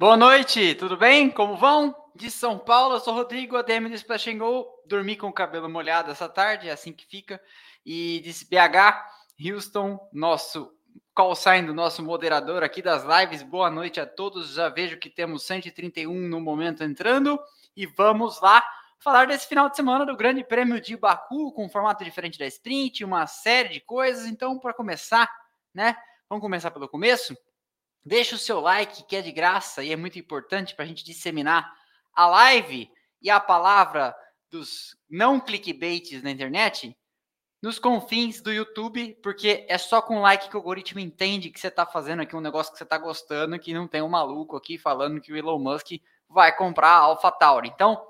Boa noite, tudo bem? Como vão? De São Paulo, eu sou Rodrigo, ADM do Splash Go. Dormi com o cabelo molhado essa tarde, é assim que fica. E de BH, Houston, nosso call sign do nosso moderador aqui das lives. Boa noite a todos. Já vejo que temos 131 no momento entrando. E vamos lá falar desse final de semana do Grande Prêmio de Baku, com um formato diferente da sprint, uma série de coisas. Então, para começar, né? Vamos começar pelo começo? Deixa o seu like, que é de graça e é muito importante para a gente disseminar a live e a palavra dos não clickbaits na internet nos confins do YouTube, porque é só com like que o algoritmo entende que você está fazendo aqui um negócio que você está gostando, que não tem um maluco aqui falando que o Elon Musk vai comprar a AlphaTauri. Então,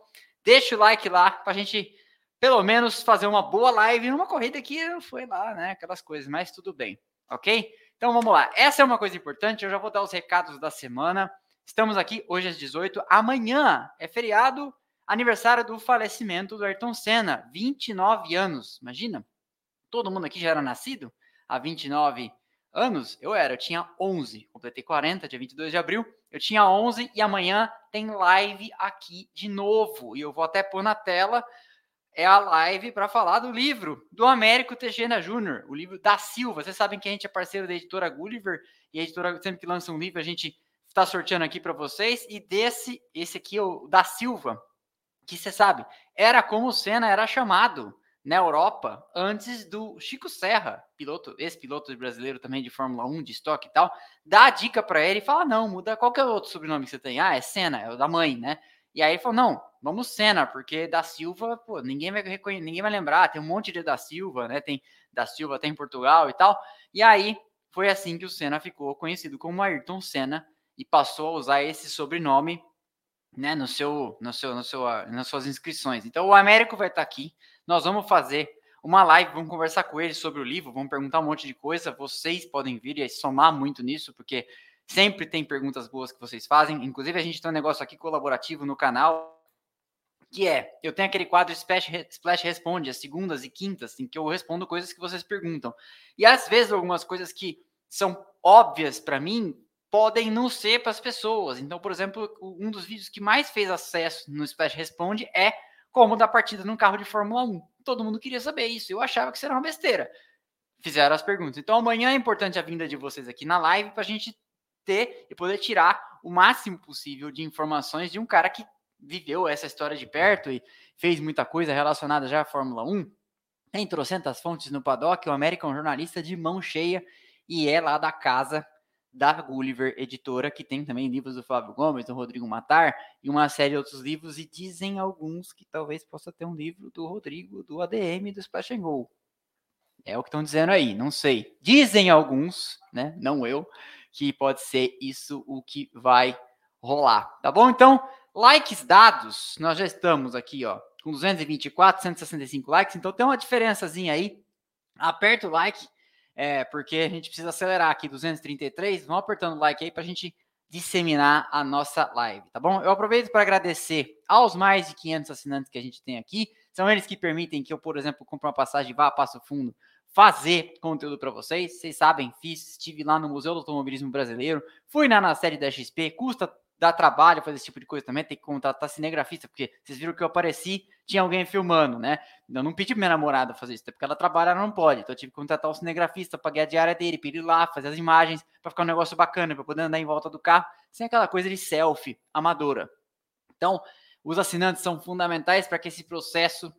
deixa o like lá para a gente, pelo menos, fazer uma boa live numa corrida que foi lá, né? Aquelas coisas, mas tudo bem, ok? Então vamos lá. Essa é uma coisa importante. Eu já vou dar os recados da semana. Estamos aqui hoje às 18. Amanhã é feriado, aniversário do falecimento do Ayrton Senna, 29 anos. Imagina? Todo mundo aqui já era nascido há 29 anos? Eu era, eu tinha 11. Completei 40, dia 22 de abril. Eu tinha 11 e amanhã tem live aqui de novo. E eu vou até pôr na tela é a live para falar do livro do Américo Teixeira Júnior, o livro da Silva. Vocês sabem que a gente é parceiro da editora Gulliver e a editora sempre que lança um livro a gente está sorteando aqui para vocês. E desse, esse aqui é o da Silva, que você sabe, era como o Senna era chamado na Europa antes do Chico Serra, piloto, ex-piloto brasileiro também de Fórmula 1, de estoque e tal, dá a dica para ele e fala: não, muda qualquer outro sobrenome que você tem. Ah, é Senna, é o da mãe, né? E aí ele falou: não, vamos Senna, porque da Silva, pô, ninguém vai reconhecer, ninguém vai lembrar, tem um monte de da Silva, né? Tem da Silva, tem em Portugal e tal. E aí foi assim que o Senna ficou conhecido como Ayrton Senna e passou a usar esse sobrenome, né, no seu, no seu, no seu, nas suas inscrições. Então o Américo vai estar aqui. Nós vamos fazer uma live, vamos conversar com ele sobre o livro, vamos perguntar um monte de coisa. Vocês podem vir e somar muito nisso, porque Sempre tem perguntas boas que vocês fazem. Inclusive, a gente tem um negócio aqui colaborativo no canal, que é, eu tenho aquele quadro Splash, Splash Responde, as segundas e quintas, em que eu respondo coisas que vocês perguntam. E às vezes algumas coisas que são óbvias para mim podem não ser para as pessoas. Então, por exemplo, um dos vídeos que mais fez acesso no Splash Responde é como dar partida num carro de Fórmula 1. Todo mundo queria saber isso. Eu achava que isso era uma besteira. Fizeram as perguntas. Então, amanhã é importante a vinda de vocês aqui na live para a gente ter e poder tirar o máximo possível de informações de um cara que viveu essa história de perto e fez muita coisa relacionada já à Fórmula 1. Tem trocentas fontes no paddock, o América é um jornalista de mão cheia e é lá da casa da Gulliver Editora, que tem também livros do Flávio Gomes, do Rodrigo Matar e uma série de outros livros, e dizem alguns que talvez possa ter um livro do Rodrigo, do ADM do Splash Go. É o que estão dizendo aí, não sei. Dizem alguns, né? Não eu, que pode ser isso o que vai rolar, tá bom? Então, likes dados, nós já estamos aqui, ó, com 224, 165 likes, então tem uma diferençazinha aí. Aperta o like, é, porque a gente precisa acelerar aqui, 233, vão apertando o like aí para a gente disseminar a nossa live, tá bom? Eu aproveito para agradecer aos mais de 500 assinantes que a gente tem aqui, são eles que permitem que eu, por exemplo, compre uma passagem vá Passo Fundo fazer conteúdo para vocês. Vocês sabem, fiz, estive lá no Museu do Automobilismo Brasileiro, fui na, na série da XP, custa dá trabalho fazer esse tipo de coisa também, tem que contratar cinegrafista, porque vocês viram que eu apareci, tinha alguém filmando, né? Eu não pedi pra minha namorada fazer isso, porque ela trabalha, ela não pode. Então eu tive que contratar um cinegrafista, pagar a diária dele, pra lá, fazer as imagens, para ficar um negócio bacana, para poder andar em volta do carro, sem aquela coisa de selfie amadora. Então, os assinantes são fundamentais para que esse processo,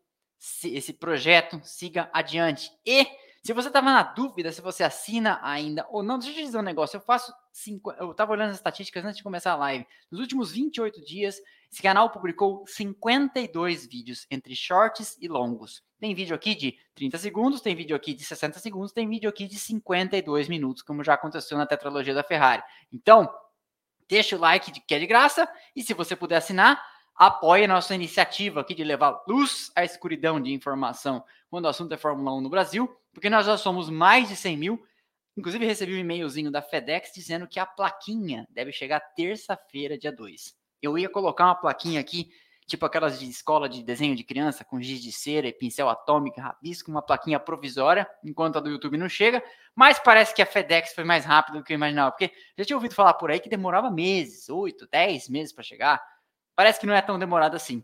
esse projeto siga adiante. E se você estava na dúvida se você assina ainda ou não, deixa eu te dizer um negócio. Eu faço. Cinco, eu estava olhando as estatísticas antes de começar a live. Nos últimos 28 dias, esse canal publicou 52 vídeos entre shorts e longos. Tem vídeo aqui de 30 segundos, tem vídeo aqui de 60 segundos, tem vídeo aqui de 52 minutos, como já aconteceu na tetralogia da Ferrari. Então, deixa o like que é de graça e se você puder assinar, apoie a nossa iniciativa aqui de levar luz à escuridão de informação quando o assunto é Fórmula 1 no Brasil porque nós já somos mais de 100 mil. Inclusive, recebi um e-mailzinho da FedEx dizendo que a plaquinha deve chegar terça-feira, dia 2. Eu ia colocar uma plaquinha aqui tipo aquelas de escola de desenho de criança, com giz de cera e pincel atômico, rabisco, uma plaquinha provisória, enquanto a do YouTube não chega. Mas parece que a FedEx foi mais rápido do que eu imaginava, porque já tinha ouvido falar por aí que demorava meses, 8, 10 meses para chegar. Parece que não é tão demorado assim,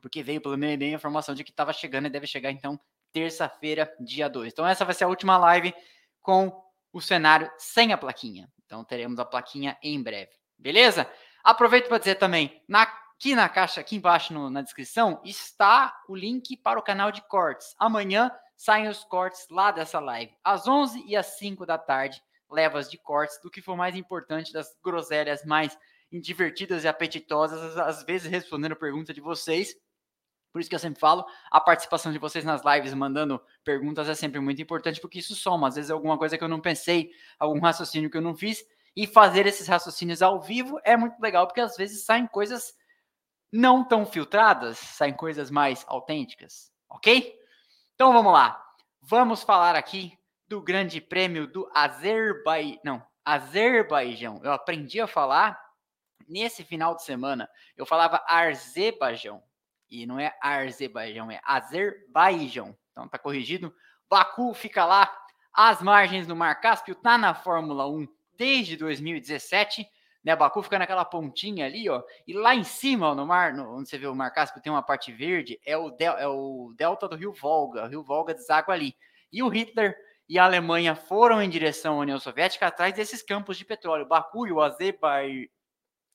porque veio pelo meu e-mail a informação de que estava chegando e deve chegar então terça-feira, dia 2. Então essa vai ser a última live com o cenário sem a plaquinha. Então teremos a plaquinha em breve. Beleza? Aproveito para dizer também, na, aqui na caixa, aqui embaixo no, na descrição, está o link para o canal de cortes. Amanhã saem os cortes lá dessa live. Às 11 e às 5 da tarde, levas de cortes do que for mais importante, das groselhas mais divertidas e apetitosas, às vezes respondendo pergunta de vocês. Por isso que eu sempre falo, a participação de vocês nas lives, mandando perguntas, é sempre muito importante, porque isso soma. Às vezes, alguma coisa que eu não pensei, algum raciocínio que eu não fiz, e fazer esses raciocínios ao vivo é muito legal, porque às vezes saem coisas não tão filtradas, saem coisas mais autênticas, ok? Então vamos lá. Vamos falar aqui do Grande Prêmio do Azerbaijão. Não, Azerbaijão. Eu aprendi a falar nesse final de semana. Eu falava Azerbaijão. E não é Azerbaijão, é Azerbaijão. Então tá corrigido. Baku fica lá às margens do Mar Cáspio, tá na Fórmula 1 desde 2017. Né, Baku fica naquela pontinha ali, ó, e lá em cima, ó, no mar, no, onde você vê o Mar Cáspio, tem uma parte verde, é o, é o delta do Rio Volga, o Rio Volga deságua ali. E o Hitler e a Alemanha foram em direção à União Soviética atrás desses campos de petróleo. Baku e o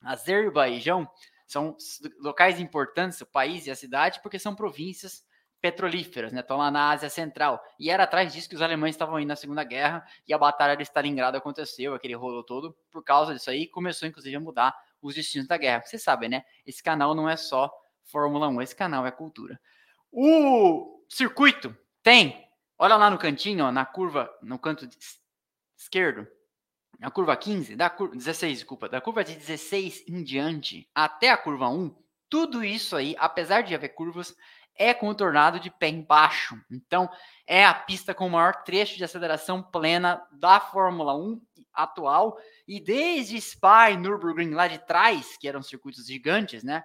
Azerbaijão são locais importantes, o país e a cidade, porque são províncias petrolíferas, né? Estão lá na Ásia Central. E era atrás disso que os alemães estavam indo na Segunda Guerra e a Batalha de Stalingrado aconteceu, aquele rolo todo. Por causa disso aí, começou inclusive a mudar os destinos da guerra. Vocês sabem, né? Esse canal não é só Fórmula 1, esse canal é cultura. O circuito tem, olha lá no cantinho, ó, na curva, no canto esquerdo, na curva 15, da curva 16, desculpa, da curva de 16 em diante até a curva 1, tudo isso aí, apesar de haver curvas, é contornado de pé embaixo. Então, é a pista com o maior trecho de aceleração plena da Fórmula 1 atual. E desde Spa e Nürburgring lá de trás, que eram circuitos gigantes, né?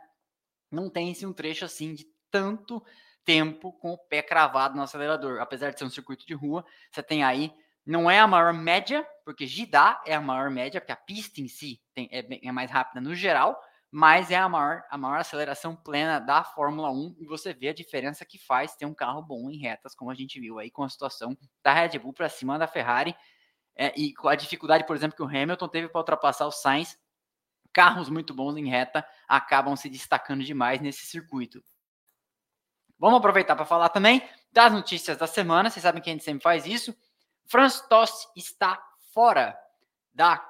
Não tem-se um trecho assim de tanto tempo com o pé cravado no acelerador. Apesar de ser um circuito de rua, você tem aí, não é a maior média, porque Gidá é a maior média, porque a pista em si tem, é, é mais rápida no geral, mas é a maior, a maior aceleração plena da Fórmula 1 e você vê a diferença que faz ter um carro bom em retas, como a gente viu aí com a situação da Red Bull para cima da Ferrari é, e com a dificuldade, por exemplo, que o Hamilton teve para ultrapassar o Sainz. Carros muito bons em reta acabam se destacando demais nesse circuito. Vamos aproveitar para falar também das notícias da semana. Vocês sabem que a gente sempre faz isso. Franz Tost está fora da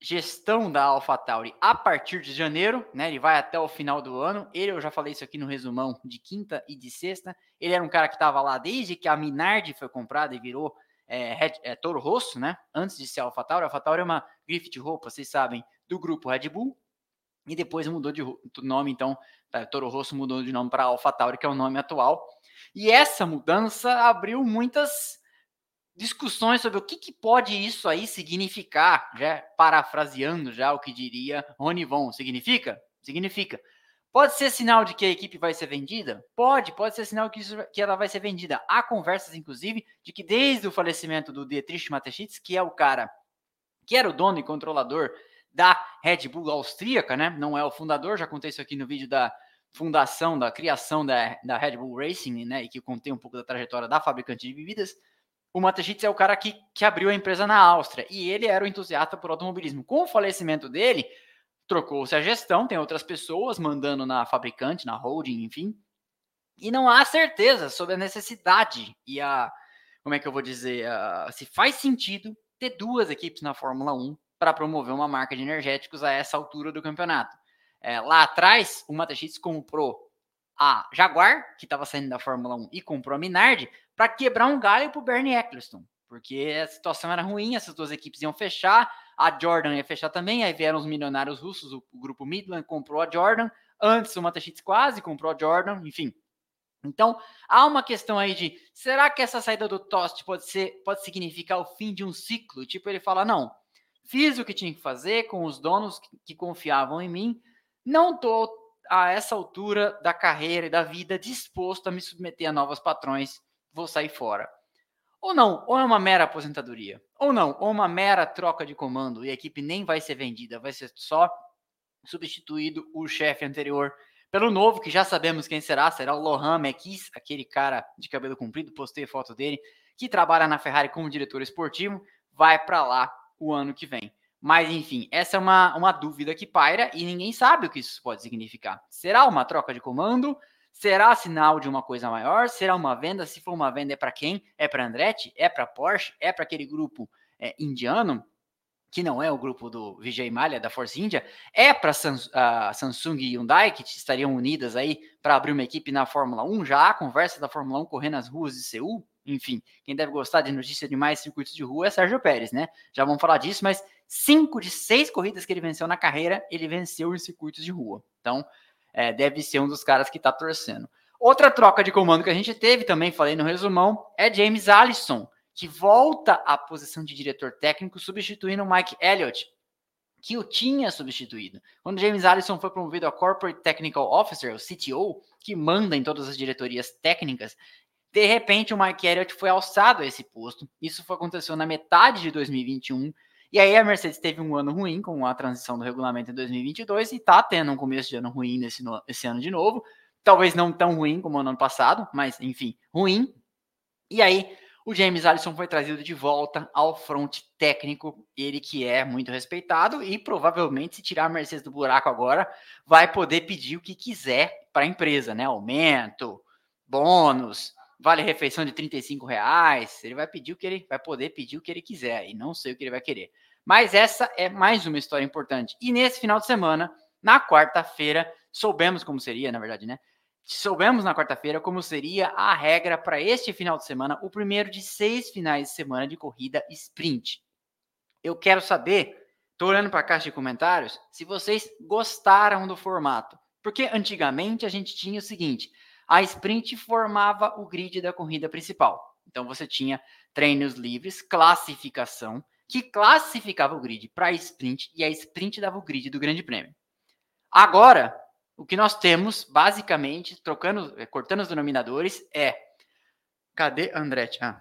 gestão da AlphaTauri a partir de janeiro, né? Ele vai até o final do ano. Ele, eu já falei isso aqui no resumão de quinta e de sexta. Ele era um cara que estava lá desde que a Minardi foi comprada e virou é, é, Toro Rosso, né? Antes de ser AlphaTauri. A AlphaTauri é uma grife de roupa, vocês sabem, do grupo Red Bull. E depois mudou de nome, então, Toro Rosso mudou de nome para AlphaTauri, que é o nome atual. E essa mudança abriu muitas discussões sobre o que, que, pode isso aí significar, já parafraseando já o que diria Rony Von. Significa? Significa. Pode ser sinal de que a equipe vai ser vendida? Pode, pode ser sinal que, isso, que ela vai ser vendida. Há conversas, inclusive, de que desde o falecimento do Dietrich Mateschitz, que é o cara que era o dono e controlador da Red Bull austríaca, né? Não é o fundador, já contei isso aqui no vídeo da fundação, da criação da, da Red Bull Racing, né? E que contei um pouco da trajetória da fabricante de bebidas o Mateschitz é o cara que, que abriu a empresa na Áustria e ele era o entusiasta por automobilismo. Com o falecimento dele, trocou-se a gestão, tem outras pessoas mandando na fabricante, na holding, enfim. E não há certeza sobre a necessidade e a, como é que eu vou dizer, a, se faz sentido ter duas equipes na Fórmula 1 para promover uma marca de energéticos a essa altura do campeonato. É, lá atrás, o Mateschitz comprou a Jaguar, que estava saindo da Fórmula 1, e comprou a Minardi para quebrar um galho para o Bernie Eccleston, porque a situação era ruim, essas duas equipes iam fechar, a Jordan ia fechar também, aí vieram os milionários russos, o, grupo Midland comprou a Jordan, antes o Matachitz quase comprou a Jordan, enfim. Então, há uma questão aí de, será que essa saída do Tost pode ser, pode significar o fim de um ciclo? Tipo, ele fala, não, fiz o que tinha que fazer com os donos que, que confiavam em mim, não tô a essa altura da carreira e da vida disposto a me submeter a novos patrões, vou sair fora. Ou não, ou é uma mera aposentadoria. Ou não, ou uma mera troca de comando e a equipe nem vai ser vendida, vai ser só substituído o chefe anterior pelo novo, que já sabemos quem será, será o Lohan Mekis, aquele cara de cabelo comprido, postei foto dele, que trabalha na Ferrari como diretor esportivo, vai para lá o ano que vem. Mas, enfim, essa é uma, uma dúvida que paira e ninguém sabe o que isso pode significar. Será uma troca de comando? Será sinal de uma coisa maior? Será uma venda? Se for uma venda, é para quem? É para Andretti? É para Porsche? É para aquele grupo é, indiano? Que não é o grupo do Vijay Malha, da Force India? É para uh, Samsung e Hyundai, que estariam unidas aí para abrir uma equipe na Fórmula 1? Já há conversa da Fórmula 1 correndo nas ruas de Seul? Enfim, quem deve gostar de notícia de mais circuitos de rua é Sérgio Pérez, né? Já vamos falar disso, mas cinco de seis corridas que ele venceu na carreira, ele venceu em circuitos de rua. Então, é, deve ser um dos caras que está torcendo. Outra troca de comando que a gente teve, também falei no resumão, é James Allison, que volta à posição de diretor técnico, substituindo o Mike Elliott, que o tinha substituído. Quando James Allison foi promovido a Corporate Technical Officer, o CTO, que manda em todas as diretorias técnicas, de repente, o Mike Elliott foi alçado a esse posto. Isso foi, aconteceu na metade de 2021. E aí a Mercedes teve um ano ruim com a transição do regulamento em 2022 e está tendo um começo de ano ruim nesse no, esse ano de novo. Talvez não tão ruim como no ano passado, mas enfim, ruim. E aí o James Allison foi trazido de volta ao front técnico, ele que é muito respeitado e provavelmente se tirar a Mercedes do buraco agora, vai poder pedir o que quiser para a empresa, né? Aumento, bônus, vale refeição de 35 reais, ele vai pedir o que ele vai poder pedir o que ele quiser e não sei o que ele vai querer. Mas essa é mais uma história importante. E nesse final de semana, na quarta-feira, soubemos como seria, na verdade, né? Soubemos na quarta-feira como seria a regra para este final de semana, o primeiro de seis finais de semana de corrida sprint. Eu quero saber, tô olhando para a caixa de comentários, se vocês gostaram do formato. Porque antigamente a gente tinha o seguinte: a sprint formava o grid da corrida principal. Então você tinha treinos livres, classificação, que classificava o grid para a sprint e a sprint dava o grid do Grande Prêmio. Agora, o que nós temos, basicamente, trocando, eh, cortando os denominadores, é. Cadê Andretti? Ah.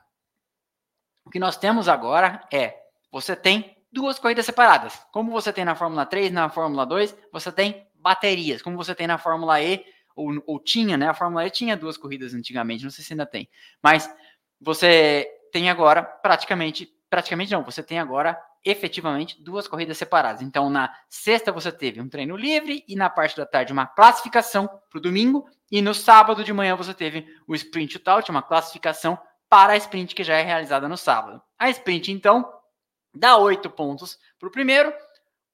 O que nós temos agora é: você tem duas corridas separadas. Como você tem na Fórmula 3, na Fórmula 2, você tem baterias. Como você tem na Fórmula E, ou, ou tinha, né? A Fórmula E tinha duas corridas antigamente, não sei se ainda tem. Mas você tem agora praticamente, praticamente não, você tem agora efetivamente duas corridas separadas. Então, na sexta você teve um treino livre e na parte da tarde uma classificação para o domingo. E no sábado de manhã você teve o sprint shootout, uma classificação para a sprint que já é realizada no sábado. A sprint, então, dá oito pontos para o primeiro,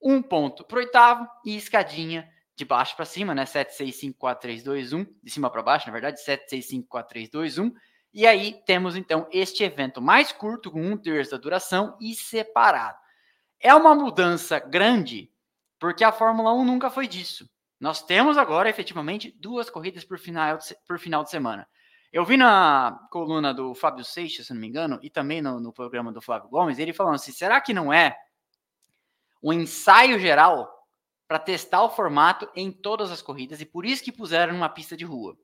um ponto para o oitavo e escadinha de baixo para cima, né? 7, 6, 5, 4, 3, 2, 1. De cima para baixo, na verdade, 7, 6, 5, 4, 3, 2, 1. E aí temos então este evento mais curto, com um terço da duração e separado. É uma mudança grande, porque a Fórmula 1 nunca foi disso. Nós temos agora, efetivamente, duas corridas por final de, por final de semana. Eu vi na coluna do Fábio Seixas, se não me engano, e também no, no programa do Flávio Gomes, ele falando assim: será que não é um ensaio geral para testar o formato em todas as corridas e por isso que puseram numa pista de rua.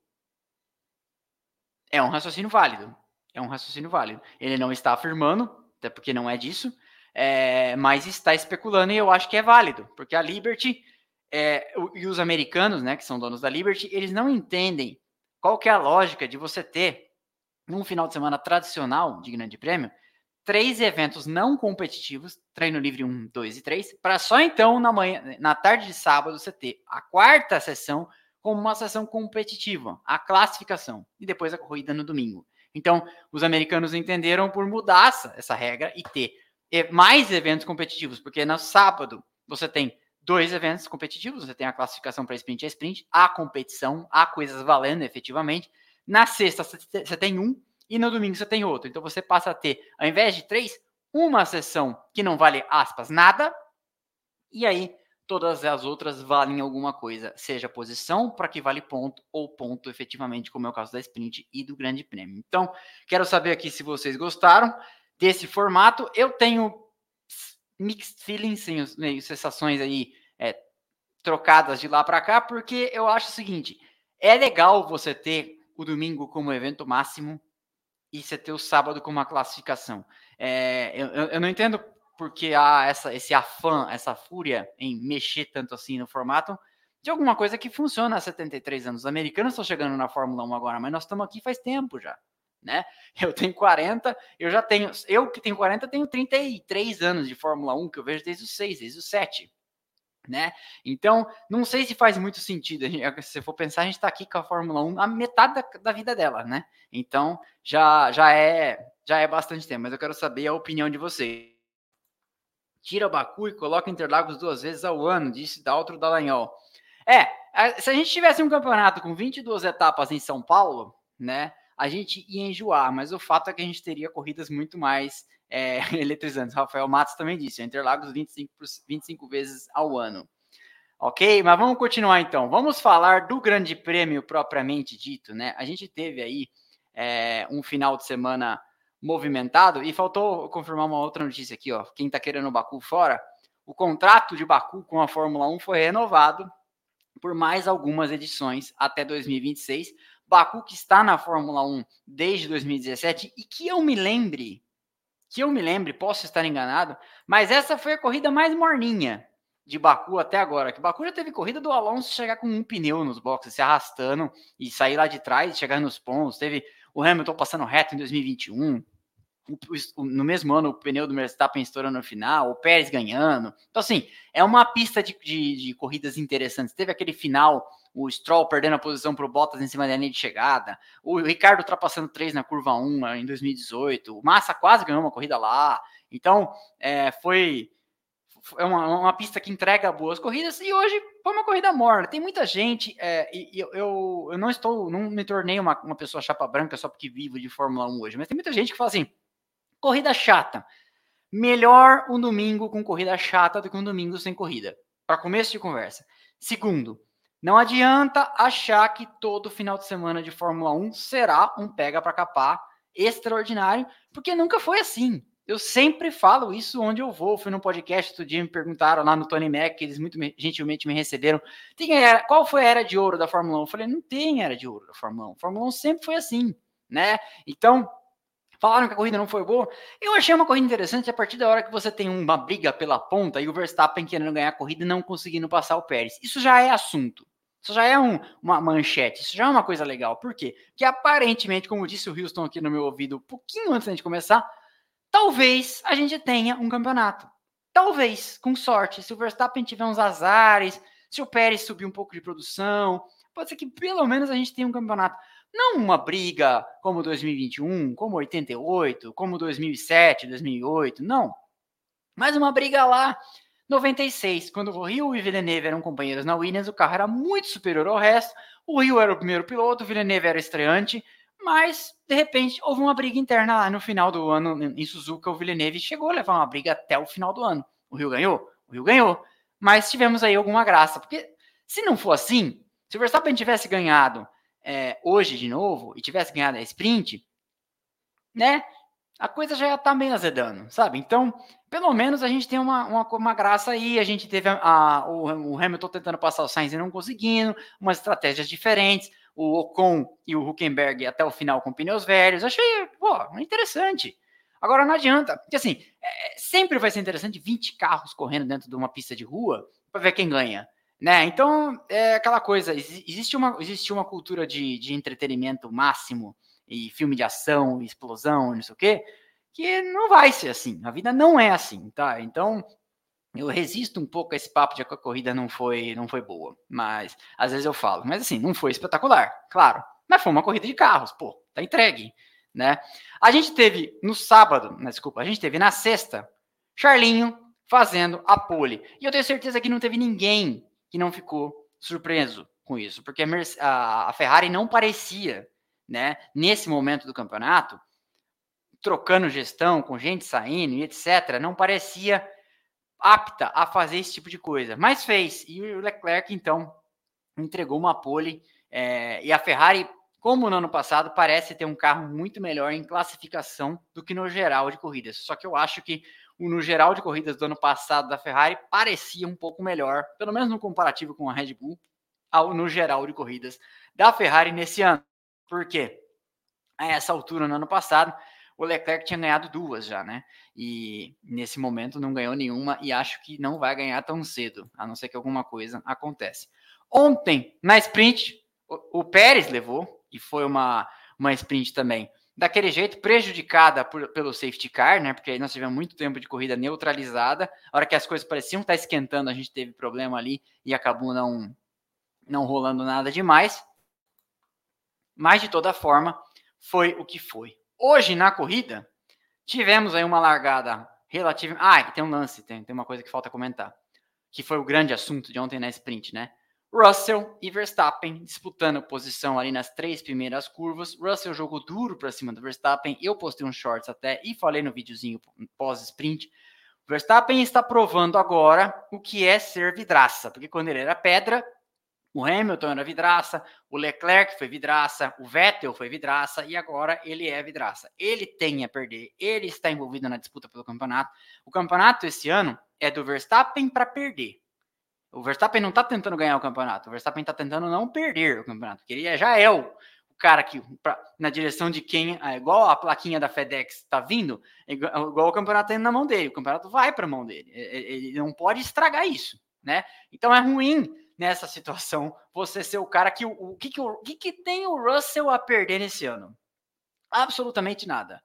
É um raciocínio válido. É um raciocínio válido. Ele não está afirmando, até porque não é disso, é, mas está especulando e eu acho que é válido, porque a Liberty é, e os americanos, né, que são donos da Liberty, eles não entendem qual que é a lógica de você ter num final de semana tradicional de Grande Prêmio três eventos não competitivos, treino livre 1, 2 e 3, para só então na manhã, na tarde de sábado você ter a quarta sessão como uma sessão competitiva, a classificação, e depois a corrida no domingo. Então, os americanos entenderam por mudar essa, regra e ter mais eventos competitivos, porque no sábado você tem dois eventos competitivos, você tem a classificação para sprint e sprint, a competição, há coisas valendo efetivamente. Na sexta você tem um, e no domingo você tem outro. Então você passa a ter, ao invés de três, uma sessão que não vale aspas nada, e aí todas as outras valem alguma coisa, seja posição para que vale ponto ou ponto efetivamente, como é o caso da sprint e do Grande Prêmio. Então, quero saber aqui se vocês gostaram desse formato. Eu tenho mixed feelings, sensações aí é, trocadas de lá para cá, porque eu acho o seguinte: é legal você ter o domingo como evento máximo e você ter o sábado como uma classificação. É, eu, eu, não entendo porque há essa, esse afã, essa fúria em mexer tanto assim no formato de alguma coisa que funciona há 73 anos. Os americanos estão chegando na Fórmula 1 agora, mas nós estamos aqui faz tempo já. Né? Eu tenho 40, eu já tenho, eu que tenho 40, tenho 33 anos de Fórmula 1, que eu vejo desde os 6, desde os 7 né? Então, não sei se faz muito sentido. Gente, se for pensar, a gente está aqui com a Fórmula 1 a metade da, da, vida dela, né? Então, já, já é já é bastante tempo, mas eu quero saber a opinião de vocês. Tira o Baku e coloca Interlagos duas vezes ao ano, disse Daltro Dallagnol. É, se a gente tivesse um campeonato com 22 etapas em São Paulo, né, a gente ia enjoar, mas o fato é que a gente teria corridas muito mais é, eletrizantes. Rafael Matos também disse, Interlagos 25, 25 vezes ao ano. Ok, mas vamos continuar então. Vamos falar do Grande Prêmio propriamente dito, né? A gente teve aí é, um final de semana movimentado e faltou confirmar uma outra notícia aqui, ó. Quem tá querendo o Baku fora, o contrato de Baku com a Fórmula 1 foi renovado por mais algumas edições até 2026. Baku que está na Fórmula 1 desde 2017 e que eu me lembre, que eu me lembre, posso estar enganado, mas essa foi a corrida mais morninha de Baku até agora. Que Baku já teve corrida do Alonso chegar com um pneu nos boxes, se arrastando e sair lá de trás, chegar nos pontos. Teve o Hamilton passando reto em 2021. No mesmo ano, o pneu do Verstappen estourando no final, o Pérez ganhando. Então, assim, é uma pista de, de, de corridas interessantes. Teve aquele final o Stroll perdendo a posição para o Bottas em cima da linha de chegada, o Ricardo ultrapassando três na curva 1 em 2018, o Massa quase ganhou uma corrida lá. Então, é, foi é uma, uma, pista que entrega boas corridas e hoje foi uma corrida morna. Tem muita gente, é, e, eu, eu, eu, não estou, não me tornei uma, uma pessoa chapa branca só porque vivo de Fórmula 1 hoje, mas tem muita gente que fala assim: corrida chata. Melhor um domingo com corrida chata do que um domingo sem corrida. Para começo de conversa. Segundo, não adianta achar que todo final de semana de Fórmula 1 será um pega para capar extraordinário, porque nunca foi assim. Eu sempre falo isso onde eu vou. Fui no podcast outro dia, me perguntaram lá no Tony Mac, eles muito gentilmente me receberam. Tem era, qual foi a era de ouro da Fórmula 1? Eu falei, não tem era de ouro da Fórmula 1. A Fórmula 1 sempre foi assim, né? Então, falaram que a corrida não foi boa. Eu achei uma corrida interessante a partir da hora que você tem uma briga pela ponta e o Verstappen querendo ganhar a corrida e não conseguindo passar o Pérez. Isso já é assunto. Isso já é um, uma manchete, isso já é uma coisa legal. Por quê? Porque aparentemente, como disse o Houston aqui no meu ouvido, um pouquinho antes de começar, talvez a gente tenha um campeonato. Talvez, com sorte, se o Verstappen tiver uns azares, se o Pérez subir um pouco de produção, pode ser que pelo menos a gente tenha um campeonato. Não uma briga como 2021, como 88, como 2007, 2008, não. Mas uma briga lá 96, quando o Rio e o Villeneuve eram companheiros na Williams, o carro era muito superior ao resto. O Rio era o primeiro piloto, o Villeneuve era estreante, mas de repente houve uma briga interna lá no final do ano em Suzuka. O Villeneuve chegou a levar uma briga até o final do ano. O Rio ganhou? O Rio ganhou. Mas tivemos aí alguma graça, porque se não for assim, se o Verstappen tivesse ganhado é, hoje de novo e tivesse ganhado a sprint, né? a coisa já está meio azedando, sabe? Então, pelo menos a gente tem uma, uma, uma graça aí. A gente teve a, a, o, o, Hamilton tentando passar o Sainz e não conseguindo, umas estratégias diferentes. O Ocon e o Huckenberg até o final com pneus velhos. Achei, pô, interessante. Agora não adianta, porque assim, é, sempre vai ser interessante 20 carros correndo dentro de uma pista de rua para ver quem ganha. Né? Então, é aquela coisa, existe uma, existe uma cultura de, de entretenimento máximo e filme de ação, explosão, não sei o quê, que não vai ser assim. A vida não é assim, tá? Então, eu resisto um pouco a esse papo de que a corrida não foi, não foi boa, mas às vezes eu falo, mas assim, não foi espetacular, claro, mas foi uma corrida de carros, pô, tá entregue, né? A gente teve no sábado, né, desculpa, a gente teve na sexta, Charlinho fazendo a pole, e eu tenho certeza que não teve ninguém que não ficou surpreso com isso, porque a, a Ferrari não parecia né, nesse momento do campeonato, trocando gestão, com gente saindo e etc., não parecia apta a fazer esse tipo de coisa, mas fez. E o Leclerc, então, entregou uma pole. É, e a Ferrari, como no ano passado, parece ter um carro muito melhor em classificação do que no geral de corridas. Só que eu acho que no geral de corridas do ano passado da Ferrari parecia um pouco melhor, pelo menos no comparativo com a Red Bull, ao, no geral de corridas da Ferrari nesse ano. Por quê? A essa altura, no ano passado, o Leclerc tinha ganhado duas já, né? E nesse momento não ganhou nenhuma e acho que não vai ganhar tão cedo, a não ser que alguma coisa acontece. Ontem, na sprint, o, o Pérez levou, e foi uma, uma sprint também daquele jeito, prejudicada por, pelo safety car, né? Porque aí nós tivemos muito tempo de corrida neutralizada. A hora que as coisas pareciam estar esquentando, a gente teve problema ali e acabou não, não rolando nada demais. Mas de toda forma, foi o que foi. Hoje na corrida, tivemos aí uma largada relativa. Ah, e tem um lance, tem, tem uma coisa que falta comentar. Que foi o grande assunto de ontem na sprint, né? Russell e Verstappen disputando posição ali nas três primeiras curvas. Russell jogou duro para cima do Verstappen. Eu postei um shorts até e falei no videozinho pós-sprint. Verstappen está provando agora o que é ser vidraça, porque quando ele era pedra, o Hamilton era vidraça, o Leclerc foi vidraça, o Vettel foi vidraça e agora ele é vidraça. Ele tem a perder, ele está envolvido na disputa pelo campeonato. O campeonato esse ano é do Verstappen para perder. O Verstappen não está tentando ganhar o campeonato, o Verstappen está tentando não perder o campeonato, porque ele já é o, cara que, pra, na direção de quem, é, igual a plaquinha da FedEx está vindo, é igual, igual, o campeonato está indo na mão dele, o campeonato vai para a mão dele, ele não pode estragar isso, né? Então é ruim nessa situação você ser o cara que o, que, que, o, que, que tem o Russell a perder nesse ano? Absolutamente nada.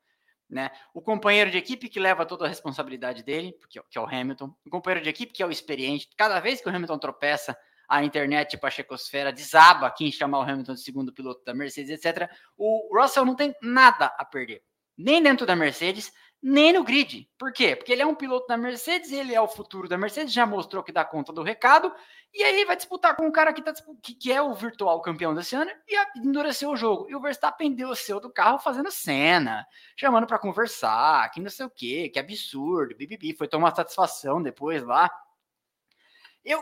Né? O companheiro de equipe que leva toda a responsabilidade dele, porque, que é o Hamilton, o companheiro de equipe que é o experiente, cada vez que o Hamilton tropeça, a internet, tipo a checosfera, desaba quem chamar o Hamilton de segundo piloto da Mercedes, etc. O Russell não tem nada a perder, nem dentro da Mercedes, nem no grid. Por quê? Porque ele é um piloto da Mercedes, ele é o futuro da Mercedes, já mostrou que dá conta do recado, e aí vai disputar com um cara que, tá, que é o virtual campeão desse ano e endureceu o jogo. E o Verstappen deu o seu do carro fazendo cena, chamando para conversar, que não sei o quê, que absurdo, bibibi, foi tomar satisfação depois lá.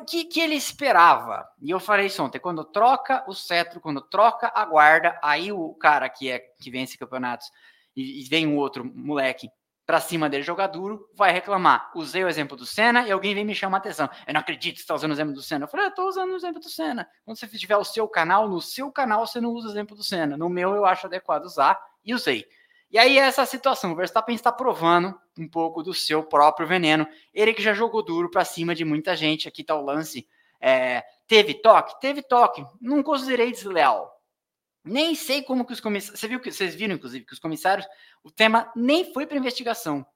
O que, que ele esperava? E eu falei isso ontem, quando troca o cetro, quando troca a guarda, aí o cara que é que vence campeonatos e, e vem um outro moleque para cima dele jogar duro, vai reclamar. Usei o exemplo do Senna e alguém vem me chamar atenção. Eu não acredito que você está usando o exemplo do Senna. Eu falei, eu estou usando o exemplo do Senna. Quando você tiver o seu canal, no seu canal você não usa o exemplo do Senna. No meu eu acho adequado usar e usei. E aí essa situação, o Verstappen está provando um pouco do seu próprio veneno. Ele que já jogou duro para cima de muita gente. Aqui está o lance. É, teve toque? Teve toque. Não considerei desleal. Nem sei como que os comissários. Você viu que vocês viram, inclusive, que os comissários, o tema nem foi para investigação.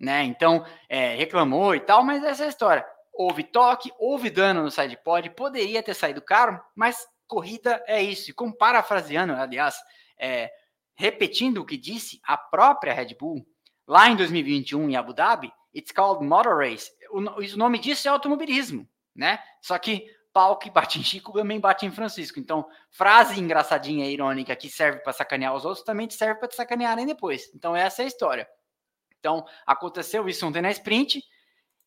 Né? Então, é, reclamou e tal, mas essa é a história. Houve toque, houve dano no side pod, poderia ter saído caro, mas corrida é isso. E como parafraseando, aliás, é, repetindo o que disse a própria Red Bull, lá em 2021 em Abu Dhabi, it's called motor race. O, o nome disso é automobilismo, né? Só que pau que bate em Chico também bate em Francisco. Então, frase engraçadinha, irônica, que serve para sacanear os outros, também serve para te sacanearem depois. Então, essa é a história. Então, aconteceu isso ontem na sprint,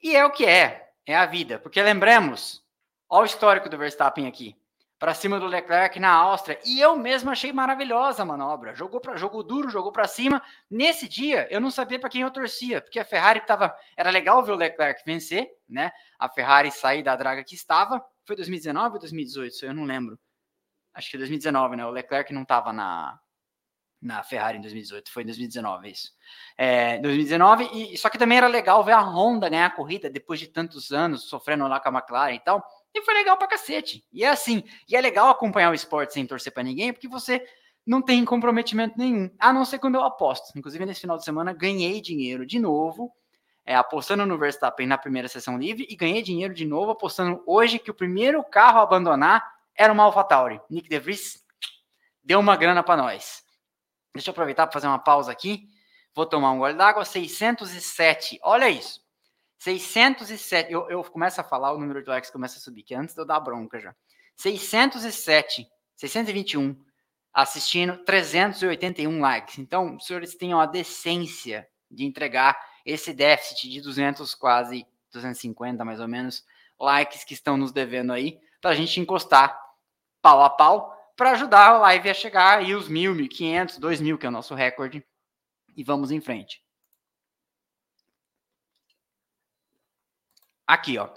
e é o que é, é a vida. Porque lembremos, olha o histórico do Verstappen aqui para cima do Leclerc na Áustria. E eu mesmo achei maravilhosa a manobra. Jogou para jogou duro, jogou para cima. Nesse dia, eu não sabia para quem eu torcia, porque a Ferrari estava, era legal ver o Leclerc vencer, né? A Ferrari sair da draga que estava. Foi 2019 ou 2018? Eu não lembro. Acho que 2019, né? O Leclerc não estava na na Ferrari em 2018, foi em 2019 isso. É, 2019, e só que também era legal ver a Honda ganhar a corrida depois de tantos anos sofrendo lá com a McLaren e tal. E foi legal pra cacete. E é assim. E é legal acompanhar o esporte sem torcer para ninguém, porque você não tem comprometimento nenhum. A não ser quando eu aposto. Inclusive, nesse final de semana, ganhei dinheiro de novo, é, apostando no Verstappen na primeira sessão livre, e ganhei dinheiro de novo apostando hoje que o primeiro carro a abandonar era uma AlphaTauri. Nick DeVries deu uma grana para nós. Deixa eu aproveitar para fazer uma pausa aqui. Vou tomar um gole d'água. 607. Olha isso. 607, eu, eu começo a falar, o número de likes começa a subir, que antes de eu dar bronca já. 607, 621 assistindo, 381 likes. Então, senhores tenham a decência de entregar esse déficit de 200, quase 250 mais ou menos, likes que estão nos devendo aí, para a gente encostar pau a pau, para ajudar a live a chegar aí os mil, mil quinhentos, dois mil, que é o nosso recorde, e vamos em frente. Aqui, ó.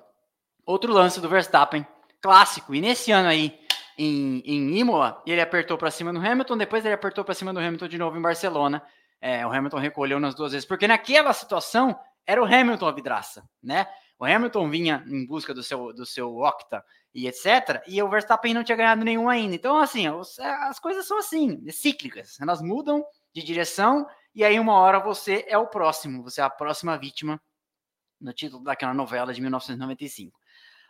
Outro lance do Verstappen, clássico. E nesse ano aí, em, em Imola, ele apertou para cima do Hamilton, depois ele apertou para cima do Hamilton de novo em Barcelona. É, o Hamilton recolheu nas duas vezes, porque naquela situação era o Hamilton a vidraça, né? O Hamilton vinha em busca do seu, do seu Octa e etc. E o Verstappen não tinha ganhado nenhum ainda. Então, assim, os, é, as coisas são assim, cíclicas. Elas mudam de direção e aí uma hora você é o próximo, você é a próxima vítima no título daquela novela de 1995.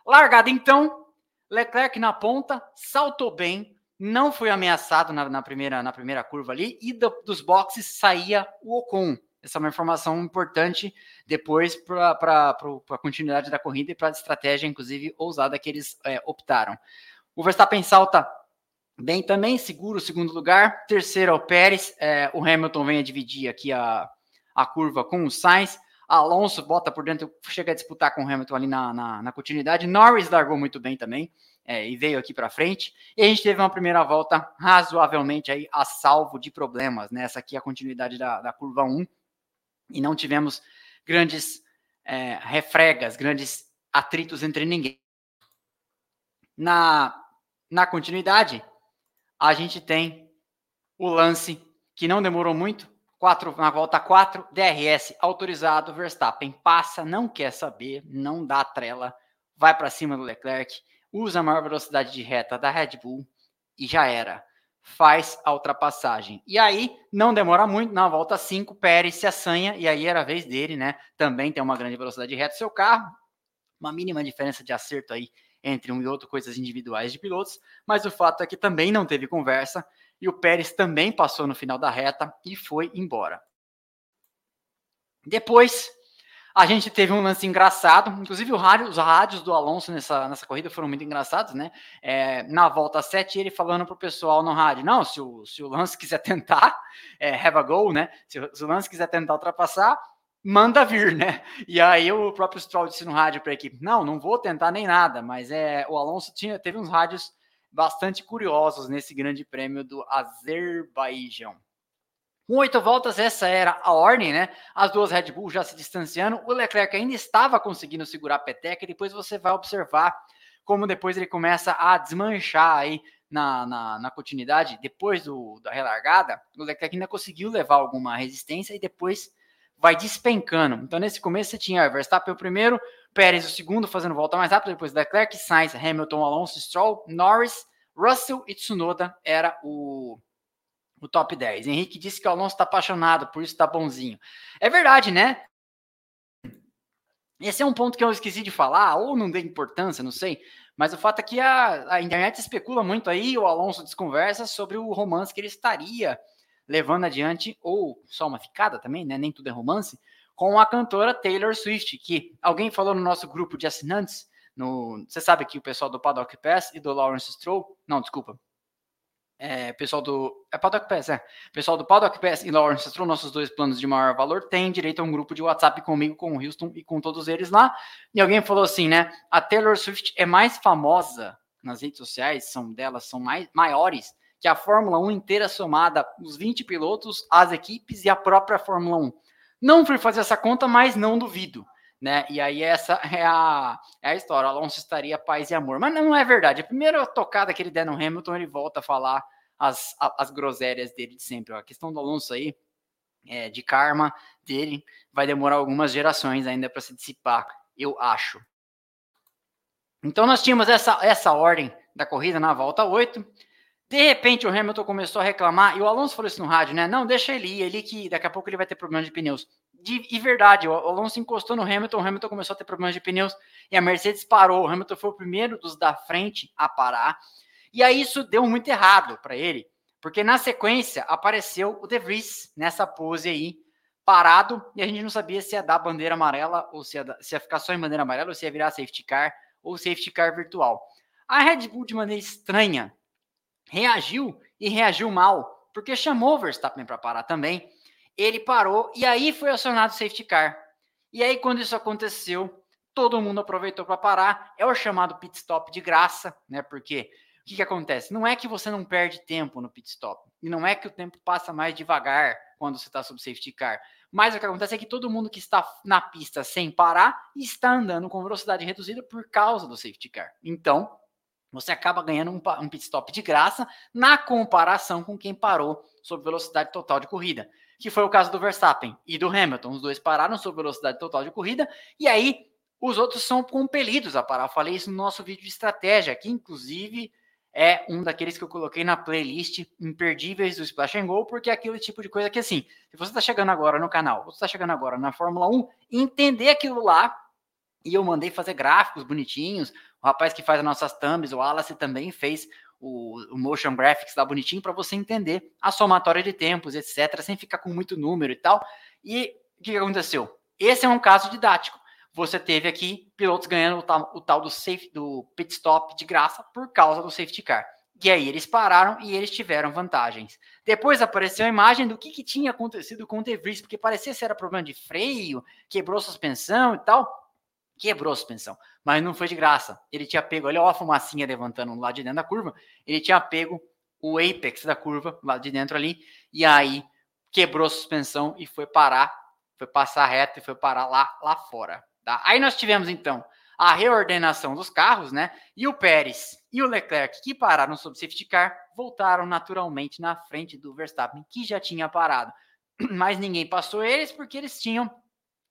Largada então, Leclerc na ponta, saltou bem, não foi ameaçado na, na primeira, na primeira curva ali, e do, dos boxes saía o Ocon. Essa é uma informação importante depois para a continuidade da corrida e para a estratégia, inclusive, ousada que eles é, optaram. O Verstappen salta bem também, segura o segundo lugar. Terceiro é o Pérez. É, o Hamilton vem a dividir aqui a, a curva com o Sainz. Alonso bota por dentro, chega a disputar com o Hamilton ali na, na, na continuidade. Norris largou muito bem também é, e veio aqui para frente. E a gente teve uma primeira volta razoavelmente aí a salvo de problemas. Né? Essa aqui é a continuidade da, da curva 1. E não tivemos grandes é, refregas, grandes atritos entre ninguém. Na, na continuidade, a gente tem o lance que não demorou muito, quatro, na volta 4, DRS autorizado, Verstappen passa, não quer saber, não dá trela, vai para cima do Leclerc, usa a maior velocidade de reta da Red Bull e já era. Faz a ultrapassagem. E aí, não demora muito, na volta 5, Pérez se assanha, e aí era a vez dele, né? Também tem uma grande velocidade de reta seu carro, uma mínima diferença de acerto aí entre um e outro, coisas individuais de pilotos, mas o fato é que também não teve conversa, e o Pérez também passou no final da reta e foi embora. Depois, a gente teve um lance engraçado, inclusive rádio, os rádios do Alonso nessa, nessa corrida foram muito engraçados, né? É, na volta 7, ele falando pro pessoal no rádio: não, se o, se o Lance quiser tentar, é, have a go, né? Se, se o Lance quiser tentar ultrapassar, manda vir, né? E aí o próprio Stroll disse no rádio para a equipe: não, não vou tentar nem nada, mas é o Alonso tinha, teve uns rádios bastante curiosos nesse grande prêmio do Azerbaijão. Com oito voltas, essa era a ordem, né? As duas Red Bull já se distanciando. O Leclerc ainda estava conseguindo segurar a peteca. E depois você vai observar como depois ele começa a desmanchar aí na, na, na continuidade. Depois do, da relargada, o Leclerc ainda conseguiu levar alguma resistência e depois vai despencando. Então, nesse começo, você tinha Verstappen o primeiro, Pérez o segundo, fazendo volta mais rápida, depois Leclerc, Sainz, Hamilton, Alonso, Stroll, Norris, Russell e Tsunoda era o, o top 10. Henrique disse que o Alonso está apaixonado, por isso está bonzinho. É verdade, né? Esse é um ponto que eu esqueci de falar, ou não dei importância, não sei. Mas o fato é que a, a internet especula muito aí, o Alonso desconversa sobre o romance que ele estaria levando adiante, ou só uma ficada também, né? Nem tudo é romance, com a cantora Taylor Swift, que alguém falou no nosso grupo de assinantes, no, você sabe que o pessoal do Paddock Pass e do Lawrence Stroll, não, desculpa, é, pessoal do é Paddock Pass, é, pessoal do Paddock Pass e Lawrence Stroll, nossos dois planos de maior valor, tem direito a um grupo de WhatsApp comigo, com o Houston e com todos eles lá. E alguém falou assim, né? A Taylor Swift é mais famosa nas redes sociais, são delas são mais maiores que a Fórmula 1 inteira somada, os 20 pilotos, as equipes e a própria Fórmula 1. Não fui fazer essa conta, mas não duvido. Né? E aí essa é a, é a história. Alonso estaria paz e amor. Mas não é verdade. A primeira tocada que ele der no Hamilton, ele volta a falar as, as groselhas dele de sempre. A questão do Alonso aí, é, de karma dele, vai demorar algumas gerações ainda para se dissipar, eu acho. Então nós tínhamos essa, essa ordem da corrida na volta 8. De repente o Hamilton começou a reclamar, e o Alonso falou isso no rádio, né? Não, deixa ele ir, ele que daqui a pouco ele vai ter problemas de pneus. De, e verdade, o Alonso encostou no Hamilton, o Hamilton começou a ter problemas de pneus e a Mercedes parou. O Hamilton foi o primeiro dos da frente a parar. E aí isso deu muito errado para ele, porque na sequência apareceu o De Vries nessa pose aí, parado, e a gente não sabia se ia dar bandeira amarela ou se ia, se ia ficar só em bandeira amarela ou se ia virar safety car ou safety car virtual. A Red Bull, de maneira estranha, reagiu e reagiu mal, porque chamou o Verstappen para parar também. Ele parou e aí foi acionado o safety car. E aí, quando isso aconteceu, todo mundo aproveitou para parar. É o chamado pit stop de graça, né? Porque o que, que acontece? Não é que você não perde tempo no pit stop, e não é que o tempo passa mais devagar quando você está sob safety car, Mas o que acontece é que todo mundo que está na pista sem parar está andando com velocidade reduzida por causa do safety car. Então, você acaba ganhando um, um pit stop de graça na comparação com quem parou sob velocidade total de corrida, que foi o caso do Verstappen e do Hamilton. Os dois pararam sob velocidade total de corrida e aí os outros são compelidos a parar. Eu falei isso no nosso vídeo de estratégia, que inclusive é um daqueles que eu coloquei na playlist imperdíveis do Splash and Go, porque é aquele tipo de coisa que, assim, se você está chegando agora no canal, você está chegando agora na Fórmula 1, entender aquilo lá, e eu mandei fazer gráficos bonitinhos, o rapaz que faz as nossas thumbs, o Wallace também fez o, o motion graphics lá bonitinho para você entender a somatória de tempos, etc, sem ficar com muito número e tal. E o que aconteceu? Esse é um caso didático você teve aqui pilotos ganhando o tal, o tal do, safe, do pit stop de graça por causa do safety car. E aí eles pararam e eles tiveram vantagens. Depois apareceu a imagem do que, que tinha acontecido com o De Vries, porque parecia ser era problema de freio, quebrou suspensão e tal. Quebrou suspensão, mas não foi de graça. Ele tinha pego, olha a fumacinha levantando lá de dentro da curva, ele tinha pego o apex da curva lá de dentro ali, e aí quebrou a suspensão e foi parar, foi passar reto e foi parar lá, lá fora. Tá? Aí nós tivemos então a reordenação dos carros, né? E o Pérez e o Leclerc, que pararam sob safety car, voltaram naturalmente na frente do Verstappen, que já tinha parado. Mas ninguém passou eles porque eles tinham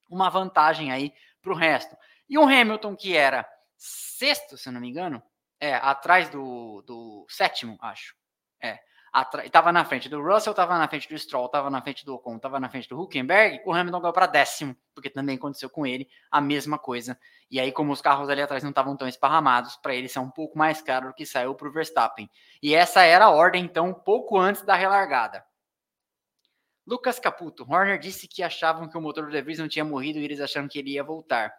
uma vantagem aí para o resto. E o Hamilton, que era sexto, se não me engano, é, atrás do, do sétimo, acho. É, estava na frente do Russell, estava na frente do Stroll, estava na frente do Ocon, estava na frente do Huckenberg, o Hamilton ganhou para décimo, porque também aconteceu com ele a mesma coisa. E aí, como os carros ali atrás não estavam tão esparramados, para ele ser um pouco mais caro do que saiu para o Verstappen. E essa era a ordem, então, pouco antes da relargada. Lucas Caputo, Horner disse que achavam que o motor do De Vries não tinha morrido e eles acharam que ele ia voltar.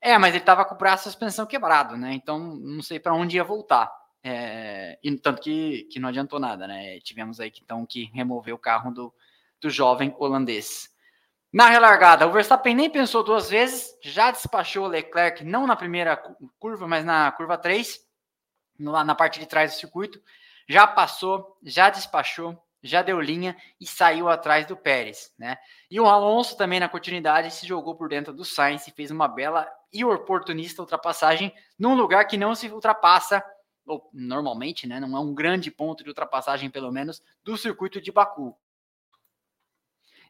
É, mas ele estava com o braço suspensão quebrado, né? Então não sei para onde ia voltar. É, e tanto que, que não adiantou nada, né? Tivemos aí então que remover o carro do, do jovem holandês. Na relargada, o Verstappen nem pensou duas vezes, já despachou o Leclerc, não na primeira curva, mas na curva 3, lá na parte de trás do circuito. Já passou, já despachou, já deu linha e saiu atrás do Pérez, né? E o Alonso também na continuidade se jogou por dentro do Sainz e fez uma bela e oportunista ultrapassagem num lugar que não se ultrapassa ou normalmente, né, não é um grande ponto de ultrapassagem, pelo menos, do circuito de Baku.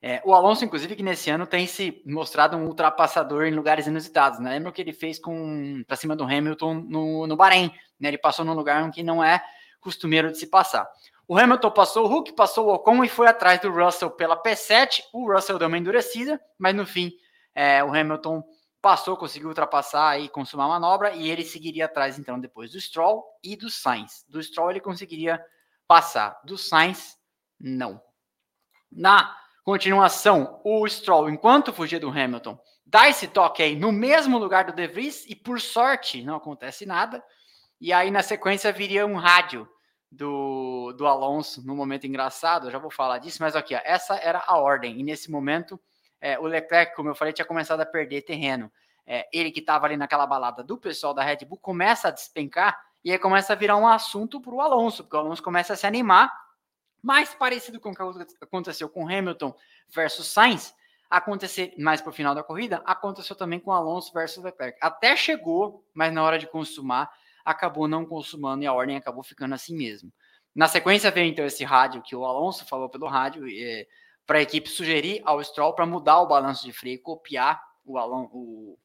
É, o Alonso, inclusive, que nesse ano tem se mostrado um ultrapassador em lugares inusitados. Né? Lembra o que ele fez com para cima do Hamilton no, no Bahrein? Né? Ele passou num lugar que não é costumeiro de se passar. O Hamilton passou o Hulk, passou o Ocon e foi atrás do Russell pela P7. O Russell deu uma endurecida, mas no fim é, o Hamilton passou, conseguiu ultrapassar e consumar a manobra, e ele seguiria atrás, então, depois do Stroll e do Sainz. Do Stroll ele conseguiria passar, do Sainz, não. Na continuação, o Stroll, enquanto fugia do Hamilton, dá esse toque aí no mesmo lugar do De Vries, e por sorte não acontece nada, e aí na sequência viria um rádio do, do Alonso, no momento engraçado, eu já vou falar disso, mas aqui, ó, essa era a ordem, e nesse momento é, o Leclerc, como eu falei, tinha começado a perder terreno. É, ele que estava ali naquela balada do pessoal da Red Bull começa a despencar e aí começa a virar um assunto para o Alonso, porque o Alonso começa a se animar, mais parecido com o que aconteceu com Hamilton versus Sainz, acontecer mais para o final da corrida, aconteceu também com Alonso versus Leclerc. Até chegou, mas na hora de consumar, acabou não consumando e a ordem acabou ficando assim mesmo. Na sequência veio então esse rádio que o Alonso falou pelo rádio, é, para a equipe sugerir ao Stroll para mudar o balanço de freio, copiar o, o,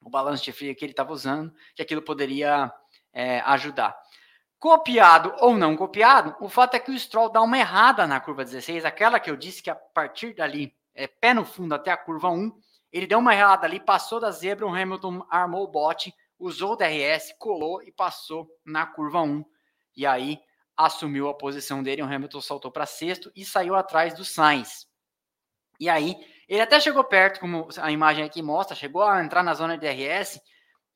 o balanço de freio que ele estava usando, que aquilo poderia é, ajudar. Copiado ou não copiado, o fato é que o Stroll dá uma errada na curva 16, aquela que eu disse que a partir dali, é, pé no fundo até a curva 1, ele deu uma errada ali, passou da zebra, o Hamilton armou o bote, usou o DRS, colou e passou na curva 1. E aí assumiu a posição dele, o Hamilton saltou para sexto e saiu atrás do Sainz. E aí, ele até chegou perto, como a imagem aqui mostra, chegou a entrar na zona de DRS,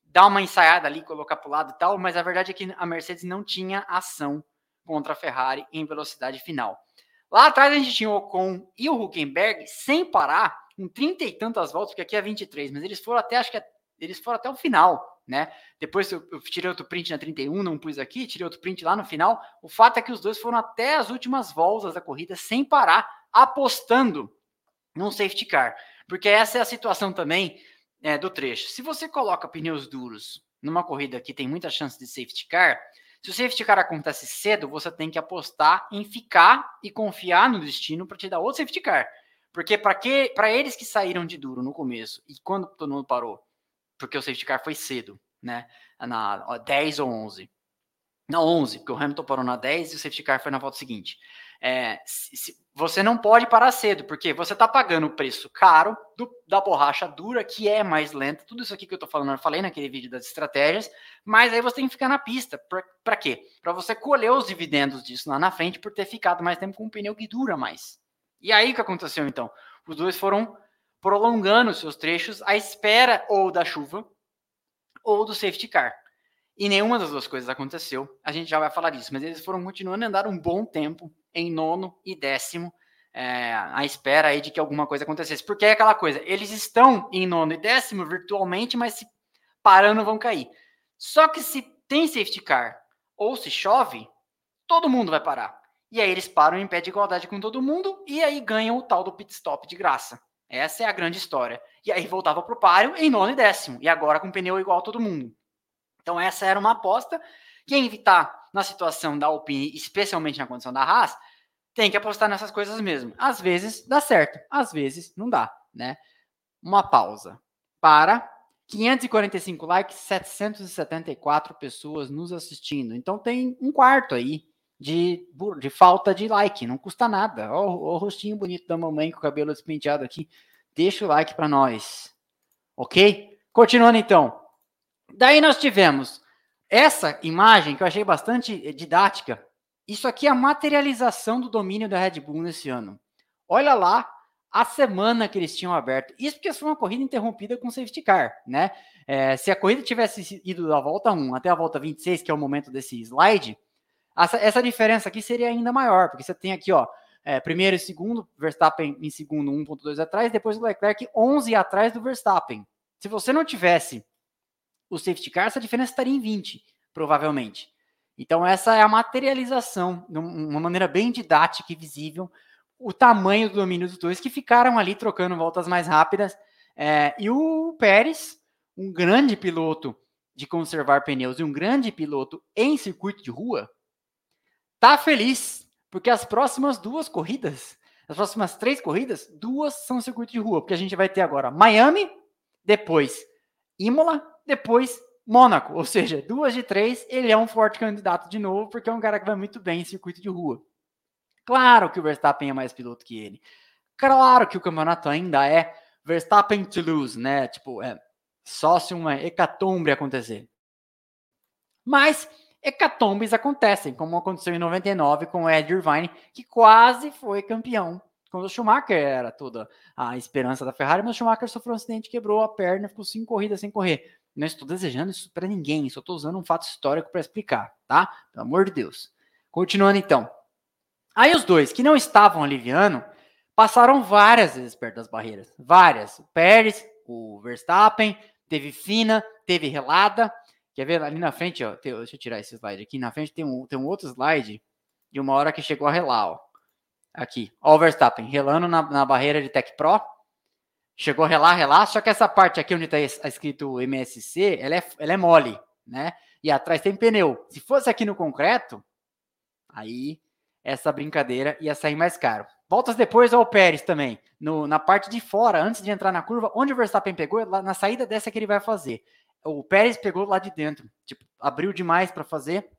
dar uma ensaiada ali, colocar para o lado e tal, mas a verdade é que a Mercedes não tinha ação contra a Ferrari em velocidade final. Lá atrás a gente tinha o Ocon e o Huckenberg sem parar, com 30 e tantas voltas, porque aqui é 23, mas eles foram até, acho que é, eles foram até o final né? Depois eu, tirei outro print na 31, não pus aqui, tirei outro print lá no final. O fato é que os dois foram até as últimas voltas da corrida sem parar, apostando num safety car. Porque essa é a situação também é, do trecho. Se você coloca pneus duros numa corrida que tem muita chance de safety car, se o safety car acontece cedo, você tem que apostar em ficar e confiar no destino para te dar outro safety car. Porque para que para eles que saíram de duro no começo e quando todo mundo parou, porque o safety car foi cedo, né? Na 10 ou 11. Na 11, porque o Hamilton parou na 10 e o safety car foi na volta seguinte. É, se, se, você não pode parar cedo, porque você está pagando o preço caro do, da borracha dura, que é mais lenta. Tudo isso aqui que eu estou falando, eu falei naquele vídeo das estratégias, mas aí você tem que ficar na pista. Para quê? Para você colher os dividendos disso lá na frente por ter ficado mais tempo com um pneu que dura mais. E aí o que aconteceu então? Os dois foram prolongando seus trechos à espera ou da chuva ou do safety car. E nenhuma das duas coisas aconteceu. A gente já vai falar disso, mas eles foram continuando a andar um bom tempo em nono e décimo, é, à espera aí de que alguma coisa acontecesse. Porque é aquela coisa, eles estão em nono e décimo virtualmente, mas se parando vão cair. Só que se tem safety car ou se chove, todo mundo vai parar. E aí eles param em pé de igualdade com todo mundo e aí ganham o tal do pit stop de graça. Essa é a grande história. E aí voltava para o páreo em nono e décimo. E agora com pneu igual a todo mundo. Então, essa era uma aposta. Quem está na situação da Alpine, especialmente na condição da Haas, tem que apostar nessas coisas mesmo. Às vezes dá certo, às vezes não dá, né? Uma pausa para 545 likes, 774 pessoas nos assistindo. Então tem um quarto aí de, de falta de like, não custa nada. Ó, o rostinho bonito da mamãe com o cabelo despenteado aqui. Deixa o like para nós. Ok? Continuando então. Daí nós tivemos essa imagem que eu achei bastante eh, didática. Isso aqui é a materialização do domínio da Red Bull nesse ano. Olha lá a semana que eles tinham aberto. Isso porque foi uma corrida interrompida com safety car, né? É, se a corrida tivesse ido da volta 1 até a volta 26, que é o momento desse slide, essa, essa diferença aqui seria ainda maior, porque você tem aqui, ó, é, primeiro e segundo, Verstappen em segundo 1.2 atrás, depois o Leclerc 11 atrás do Verstappen. Se você não tivesse o safety car, essa diferença estaria em 20, provavelmente. Então, essa é a materialização, de uma maneira bem didática e visível, o tamanho do domínio dos dois, que ficaram ali trocando voltas mais rápidas. É, e o Pérez, um grande piloto de conservar pneus e um grande piloto em circuito de rua, tá feliz, porque as próximas duas corridas, as próximas três corridas, duas são circuito de rua, porque a gente vai ter agora Miami, depois Imola depois Mônaco, ou seja, duas de três, ele é um forte candidato de novo, porque é um cara que vai muito bem em circuito de rua. Claro que o Verstappen é mais piloto que ele. Claro que o campeonato ainda é Verstappen to lose, né? Tipo, é só se uma hecatombe acontecer. Mas hecatombes acontecem, como aconteceu em 99 com o Ed Irvine, que quase foi campeão quando o Schumacher era toda a esperança da Ferrari, mas o Schumacher sofreu um acidente, quebrou a perna, ficou cinco corridas sem correr. Não estou desejando isso para ninguém, só estou usando um fato histórico para explicar, tá? Pelo amor de Deus. Continuando então. Aí os dois que não estavam aliviando passaram várias vezes perto das barreiras. Várias. O Pérez, o Verstappen, teve fina, teve relada. Quer ver ali na frente, ó? Tem, deixa eu tirar esse slide aqui. Na frente tem um, tem um outro slide de uma hora que chegou a relar, ó. Aqui. Ó, o Verstappen relando na, na barreira de Tech Pro. Chegou a relar, relar, só que essa parte aqui onde está escrito MSC, ela é, ela é mole, né? E atrás tem pneu. Se fosse aqui no concreto, aí essa brincadeira ia sair mais caro. Voltas depois ao Pérez também, no, na parte de fora, antes de entrar na curva, onde o Verstappen pegou, na saída dessa que ele vai fazer. O Pérez pegou lá de dentro, tipo, abriu demais para fazer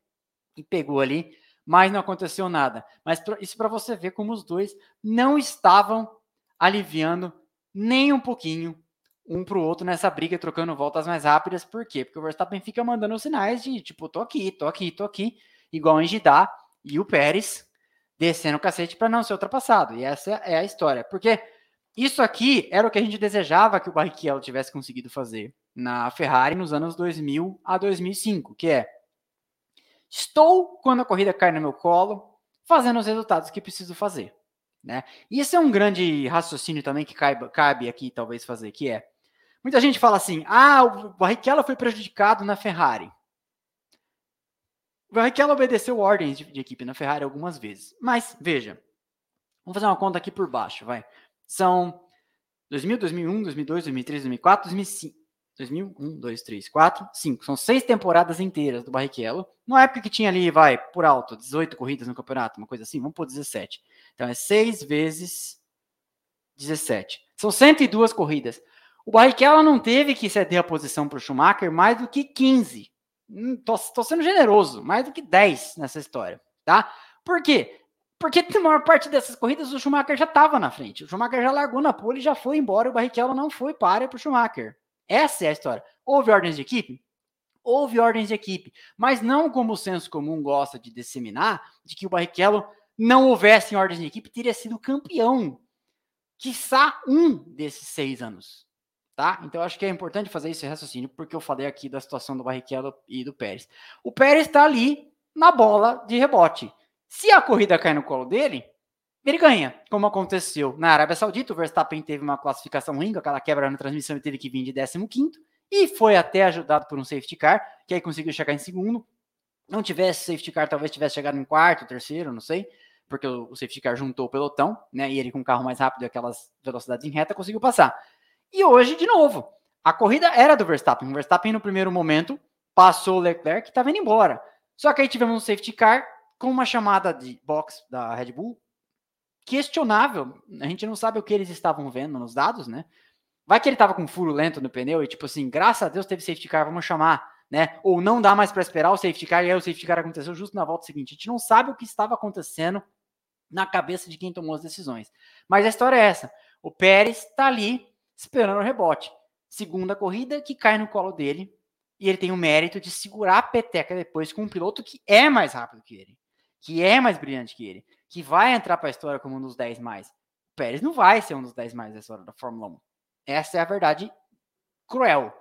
e pegou ali, mas não aconteceu nada. Mas isso para você ver como os dois não estavam aliviando nem um pouquinho um para o outro nessa briga, trocando voltas mais rápidas. Por quê? Porque o Verstappen fica mandando sinais de tipo, tô aqui, tô aqui, tô aqui, igual em Jeddah, e o Pérez descendo o cacete para não ser ultrapassado. E essa é a história. Porque isso aqui era o que a gente desejava que o Barrichello tivesse conseguido fazer na Ferrari nos anos 2000 a 2005, que é estou quando a corrida cai no meu colo, fazendo os resultados que preciso fazer. Né? E esse é um grande raciocínio também que cabe, cabe aqui, talvez, fazer, que é, muita gente fala assim, ah, o Barrichello foi prejudicado na Ferrari. O Barrichello obedeceu ordens de, de equipe na Ferrari algumas vezes, mas, veja, vamos fazer uma conta aqui por baixo, vai. São 2000, 2001, 2002, 2003, 2004, 2005. 2001, 2, 3, 4, 5. São seis temporadas inteiras do Barrichello. Na época que tinha ali, vai, por alto, 18 corridas no campeonato, uma coisa assim, vamos por 17. Então é 6 vezes 17. São 102 corridas. O Barrichello não teve que ceder a posição para o Schumacher mais do que 15. Hum, tô, tô, sendo generoso, mais do que 10 nessa história, tá? Por quê? Porque na maior parte dessas corridas o Schumacher já estava na frente. O Schumacher já largou na pole e já foi embora. O Barrichello não foi para para o Schumacher. Essa é a história. Houve ordens de equipe? Houve ordens de equipe, mas não como o senso comum gosta de disseminar, de que o Barrichello não houvesse ordens de equipe, teria sido campeão. Quiçá um desses seis anos. Tá? Então acho que é importante fazer esse raciocínio, porque eu falei aqui da situação do Barrichello e do Pérez. O Pérez está ali na bola de rebote. Se a corrida cai no colo dele, ele ganha, como aconteceu na Arábia Saudita. O Verstappen teve uma classificação ruim, aquela quebra na transmissão, ele teve que vir de 15 e foi até ajudado por um safety car, que aí conseguiu chegar em segundo. Não tivesse safety car, talvez tivesse chegado em quarto, terceiro, não sei, porque o safety car juntou o pelotão, né? E ele com o carro mais rápido e aquelas velocidades em reta conseguiu passar. E hoje, de novo, a corrida era do Verstappen. O Verstappen, no primeiro momento, passou o Leclerc que estava indo embora. Só que aí tivemos um safety car com uma chamada de box da Red Bull questionável. A gente não sabe o que eles estavam vendo nos dados, né? Vai que ele estava com furo lento no pneu e tipo assim, graças a Deus teve safety car, vamos chamar, né? Ou não dá mais para esperar o safety car e aí o safety car aconteceu justo na volta seguinte. A gente não sabe o que estava acontecendo na cabeça de quem tomou as decisões. Mas a história é essa. O Pérez está ali esperando o rebote. Segunda corrida que cai no colo dele e ele tem o mérito de segurar a peteca depois com um piloto que é mais rápido que ele que é mais brilhante que ele, que vai entrar para a história como um dos 10 mais. O Pérez não vai ser um dos 10 mais da história da Fórmula 1. Essa é a verdade cruel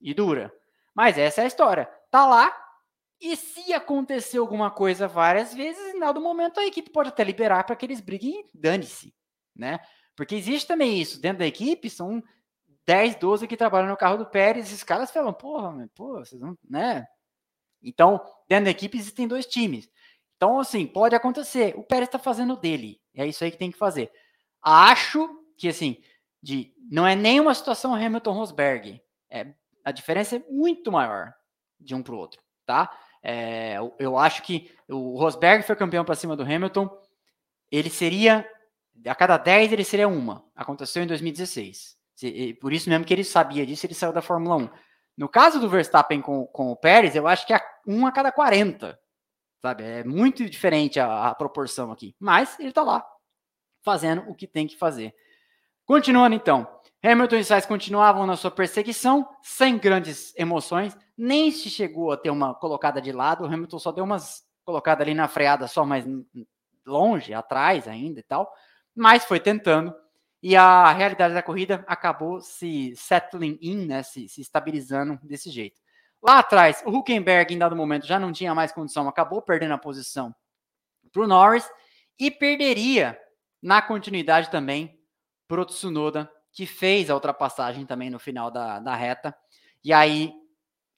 e dura. Mas essa é a história. Tá lá. E se acontecer alguma coisa várias vezes, em dado momento a equipe pode até liberar para que eles briguem e dane-se, né? Porque existe também isso. Dentro da equipe são 10, 12 que trabalham no carro do Pérez. Esses caras falam, porra, pô, vocês não, né? Então, dentro da equipe existem dois times. Então, assim, pode acontecer. O Pérez está fazendo dele. É isso aí que tem que fazer. Acho que, assim, de, não é nem uma situação Hamilton-Rosberg. É, a diferença é muito maior de um para o outro, tá? É, eu, eu, acho que o Rosberg foi campeão para cima do Hamilton. Ele seria, a cada 10 ele seria uma. Aconteceu em 2016. Por isso mesmo que ele sabia disso, ele saiu da Fórmula 1. No caso do Verstappen com, com o Pérez, eu acho que é um a cada 40. Sabe? É muito diferente a, a proporção aqui. Mas ele está lá, fazendo o que tem que fazer. Continuando então. Hamilton e Sainz continuavam na sua perseguição, sem grandes emoções, nem se chegou a ter uma colocada de lado. O Hamilton só deu umas colocadas ali na freada, só mais longe, atrás ainda e tal, mas foi tentando. E a realidade da corrida acabou se settling in, né, se, se estabilizando desse jeito. Lá atrás, o Huckenberg, em dado momento, já não tinha mais condição, acabou perdendo a posição para o Norris e perderia na continuidade também para o Tsunoda, que fez a ultrapassagem também no final da, da reta. E aí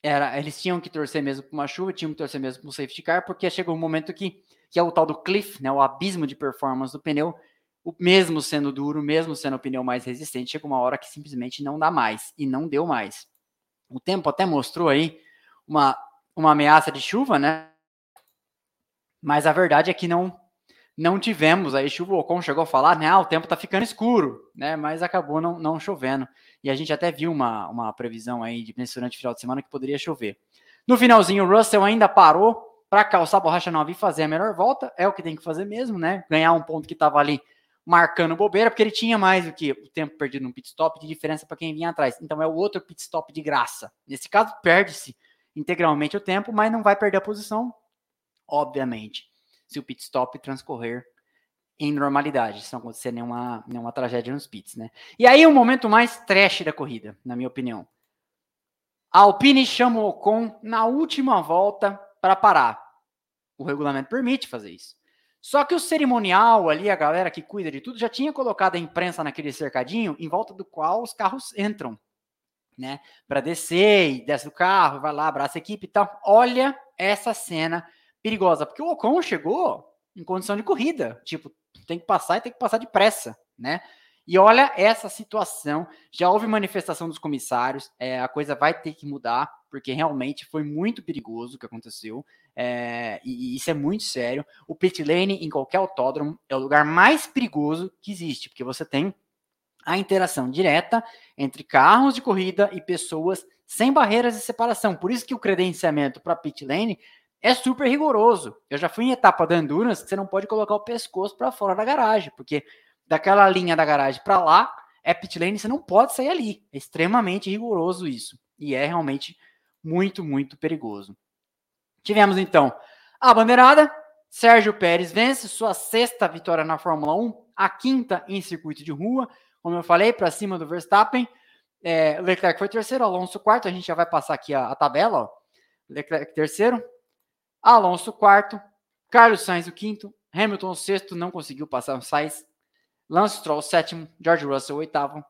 era, eles tinham que torcer mesmo para uma chuva, tinham que torcer mesmo para o safety car, porque chegou um momento que, que é o tal do cliff, né, o abismo de performance do pneu, o mesmo sendo duro, mesmo sendo o pneu mais resistente, chega uma hora que simplesmente não dá mais, e não deu mais. O tempo até mostrou aí uma, uma ameaça de chuva, né? Mas a verdade é que não não tivemos aí chuva. O Ocon chegou a falar, né? Ah, o tempo tá ficando escuro, né? Mas acabou não, não chovendo. E a gente até viu uma, uma previsão aí de durante o final de semana que poderia chover. No finalzinho, o Russell ainda parou para calçar a borracha nova e fazer a melhor volta. É o que tem que fazer mesmo, né? Ganhar um ponto que estava ali marcando bobeira, porque ele tinha mais do que o tempo perdido no pit stop de diferença para quem vinha atrás. Então é o outro pit stop de graça. Nesse caso, perde-se integralmente o tempo, mas não vai perder a posição, obviamente, se o pit stop transcorrer em normalidade, se não acontecer nenhuma, nenhuma tragédia nos pits, né? E aí o momento mais trash da corrida, na minha opinião. A Alpine chama o Ocon na última volta para parar. O regulamento permite fazer isso. Só que o cerimonial ali, a galera que cuida de tudo, já tinha colocado a imprensa naquele cercadinho em volta do qual os carros entram, né? Para descer e desce do carro, vai lá, abraça a equipe e tal. Olha essa cena perigosa, porque o Ocon chegou em condição de corrida, tipo, tem que passar e tem que passar depressa, né? E olha essa situação. Já houve manifestação dos comissários. É, a coisa vai ter que mudar, porque realmente foi muito perigoso o que aconteceu. É, e, e, isso é muito sério. O pit lane em qualquer autódromo é o lugar mais perigoso que existe, porque você tem a interação direta entre carros de corrida e pessoas sem barreiras de separação. Por isso que o credenciamento para pit lane é super rigoroso. Eu já fui em etapa da Endurance que você não pode colocar o pescoço para fora da garagem, porque daquela linha da garagem para lá é pit lane, você não pode sair ali. É extremamente rigoroso isso. E é realmente muito, muito perigoso. Tivemos então a bandeirada. Sérgio Pérez vence sua sexta vitória na Fórmula 1, a quinta em circuito de rua. Como eu falei, para cima do Verstappen. É, Leclerc foi terceiro, Alonso quarto. A gente já vai passar aqui a, a tabela. Ó. Leclerc terceiro, Alonso quarto, Carlos Sainz o quinto, Hamilton sexto, não conseguiu passar o Sainz. Lance Stroll sétimo, George Russell oitavo,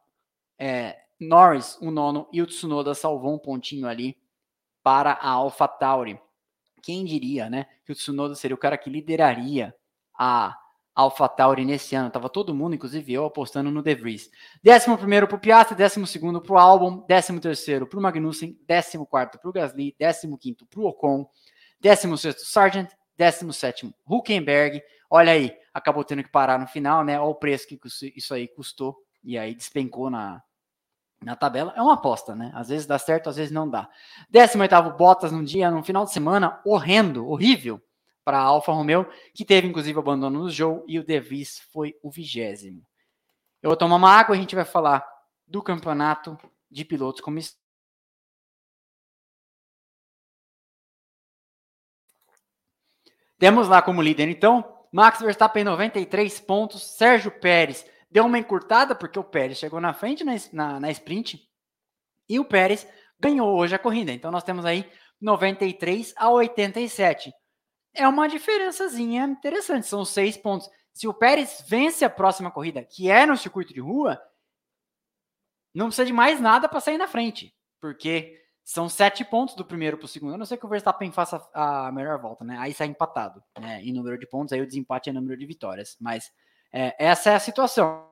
é, Norris o nono e o Tsunoda salvou um pontinho ali para a AlphaTauri. Quem diria, né, que o Tsunoda seria o cara que lideraria a AlphaTauri nesse ano. Tava todo mundo, inclusive eu, apostando no De Vries. Décimo primeiro para o Piastri, décimo segundo para o Albon, décimo terceiro para o Magnussen, décimo quarto para o Gasly, décimo quinto para o Ocon, décimo sexto Sargent, décimo sétimo Huckenberg. Olha aí, acabou tendo que parar no final, né? Olha o preço que isso aí custou e aí despencou na, na tabela. É uma aposta, né? Às vezes dá certo, às vezes não dá. 18 Bottas num dia, num final de semana horrendo, horrível para a Alfa Romeo, que teve inclusive abandono no jogo, e o De Vries foi o vigésimo. Eu vou tomar uma água e a gente vai falar do campeonato de pilotos como Temos lá como líder, então, Max Verstappen 93 pontos, Sérgio Pérez deu uma encurtada, porque o Pérez chegou na frente na, na, na sprint, e o Pérez ganhou hoje a corrida. Então nós temos aí 93 a 87 é uma diferençazinha interessante, são seis pontos. Se o Pérez vence a próxima corrida, que é no circuito de rua, não precisa de mais nada para sair na frente, porque são sete pontos do primeiro para o segundo. A não ser que o Verstappen faça a melhor volta, né? Aí sai empatado, né? Em número de pontos, aí o desempate é número de vitórias. Mas é, essa é a situação.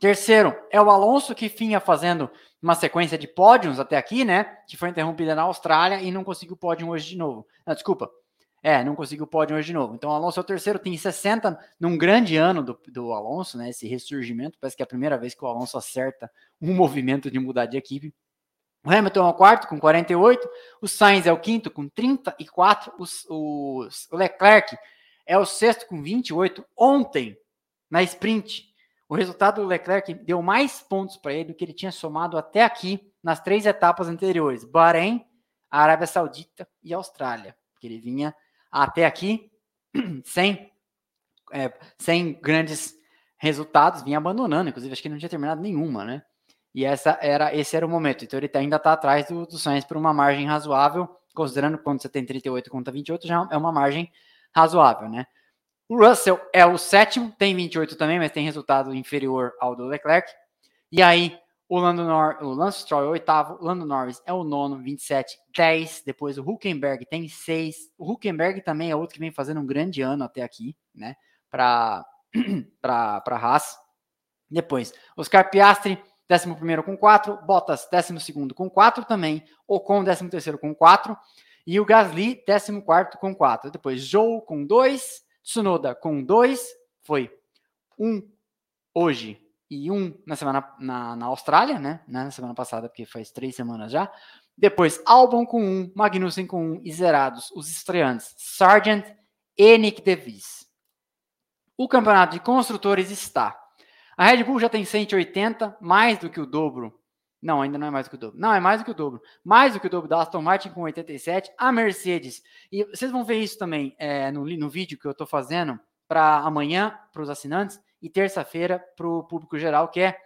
Terceiro, é o Alonso que vinha fazendo uma sequência de pódios até aqui, né? Que foi interrompida na Austrália e não conseguiu pódio hoje de novo. Não, desculpa, é, não conseguiu pódio hoje de novo. Então, o Alonso é o terceiro, tem 60 num grande ano do, do Alonso, né? Esse ressurgimento. Parece que é a primeira vez que o Alonso acerta um movimento de mudar de equipe. O Hamilton é o quarto, com 48. O Sainz é o quinto, com 34. O, o Leclerc é o sexto, com 28. Ontem, na sprint, o resultado do Leclerc deu mais pontos para ele do que ele tinha somado até aqui nas três etapas anteriores: Bahrein, Arábia Saudita e Austrália. Porque ele vinha até aqui sem, é, sem grandes resultados, vinha abandonando, inclusive acho que não tinha terminado nenhuma, né? E essa era, esse era o momento. Então ele tá, ainda está atrás do, do Sainz por uma margem razoável, considerando quando você tem 38 contra 28, já é uma margem razoável, né? O Russell é o sétimo, tem 28 também, mas tem resultado inferior ao do Leclerc. E aí o, Lando Nor o Lance Stroll é o oitavo, o Lando Norris é o nono, 27, 10. Depois o Huckenberg tem 6. O Huckenberg também é outro que vem fazendo um grande ano até aqui, né? Para para Haas. Depois, Oscar Piastri, 11 com 4. Bottas, 12 com 4 também. Ocon, 13 com 4. E o Gasly, 14 com 4. Depois, Joe com 2. Tsunoda com 2. Foi um hoje e um na semana na, na Austrália, né? Na semana passada, porque faz três semanas já. Depois, Albon com um, Magnussen com um e zerados os estreantes Sargent e Nick DeVries. O campeonato de construtores está. A Red Bull já tem 180, mais do que o dobro. Não, ainda não é mais do que o dobro. Não, é mais do que o dobro. Mais do que o dobro da Aston Martin com 87. A Mercedes. E vocês vão ver isso também é, no, no vídeo que eu estou fazendo para amanhã, para os assinantes e terça-feira para o público geral, que é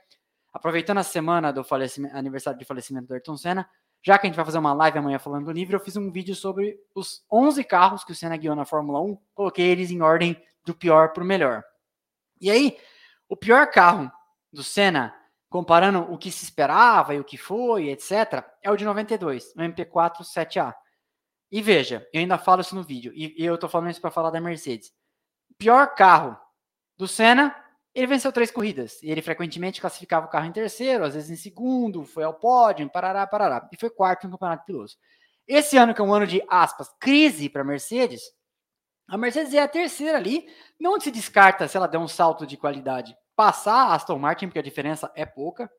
aproveitando a semana do aniversário de falecimento do Ayrton Senna, já que a gente vai fazer uma live amanhã falando do livro, eu fiz um vídeo sobre os 11 carros que o Senna guiou na Fórmula 1, coloquei eles em ordem do pior para o melhor. E aí, o pior carro do Senna, comparando o que se esperava e o que foi, etc., é o de 92, o MP4 7A. E veja, eu ainda falo isso no vídeo, e, eu estou falando isso para falar da Mercedes. Pior carro do Senna Ele venceu três corridas e ele frequentemente classificava o carro em terceiro, às vezes em segundo, foi ao pódio, parará, parará, e foi quarto no Campeonato de Pilotos. Esse ano, que é um ano de aspas, crise para Mercedes, a Mercedes é a terceira ali, não se descarta se ela der um salto de qualidade passar a Aston Martin, porque a diferença é pouca.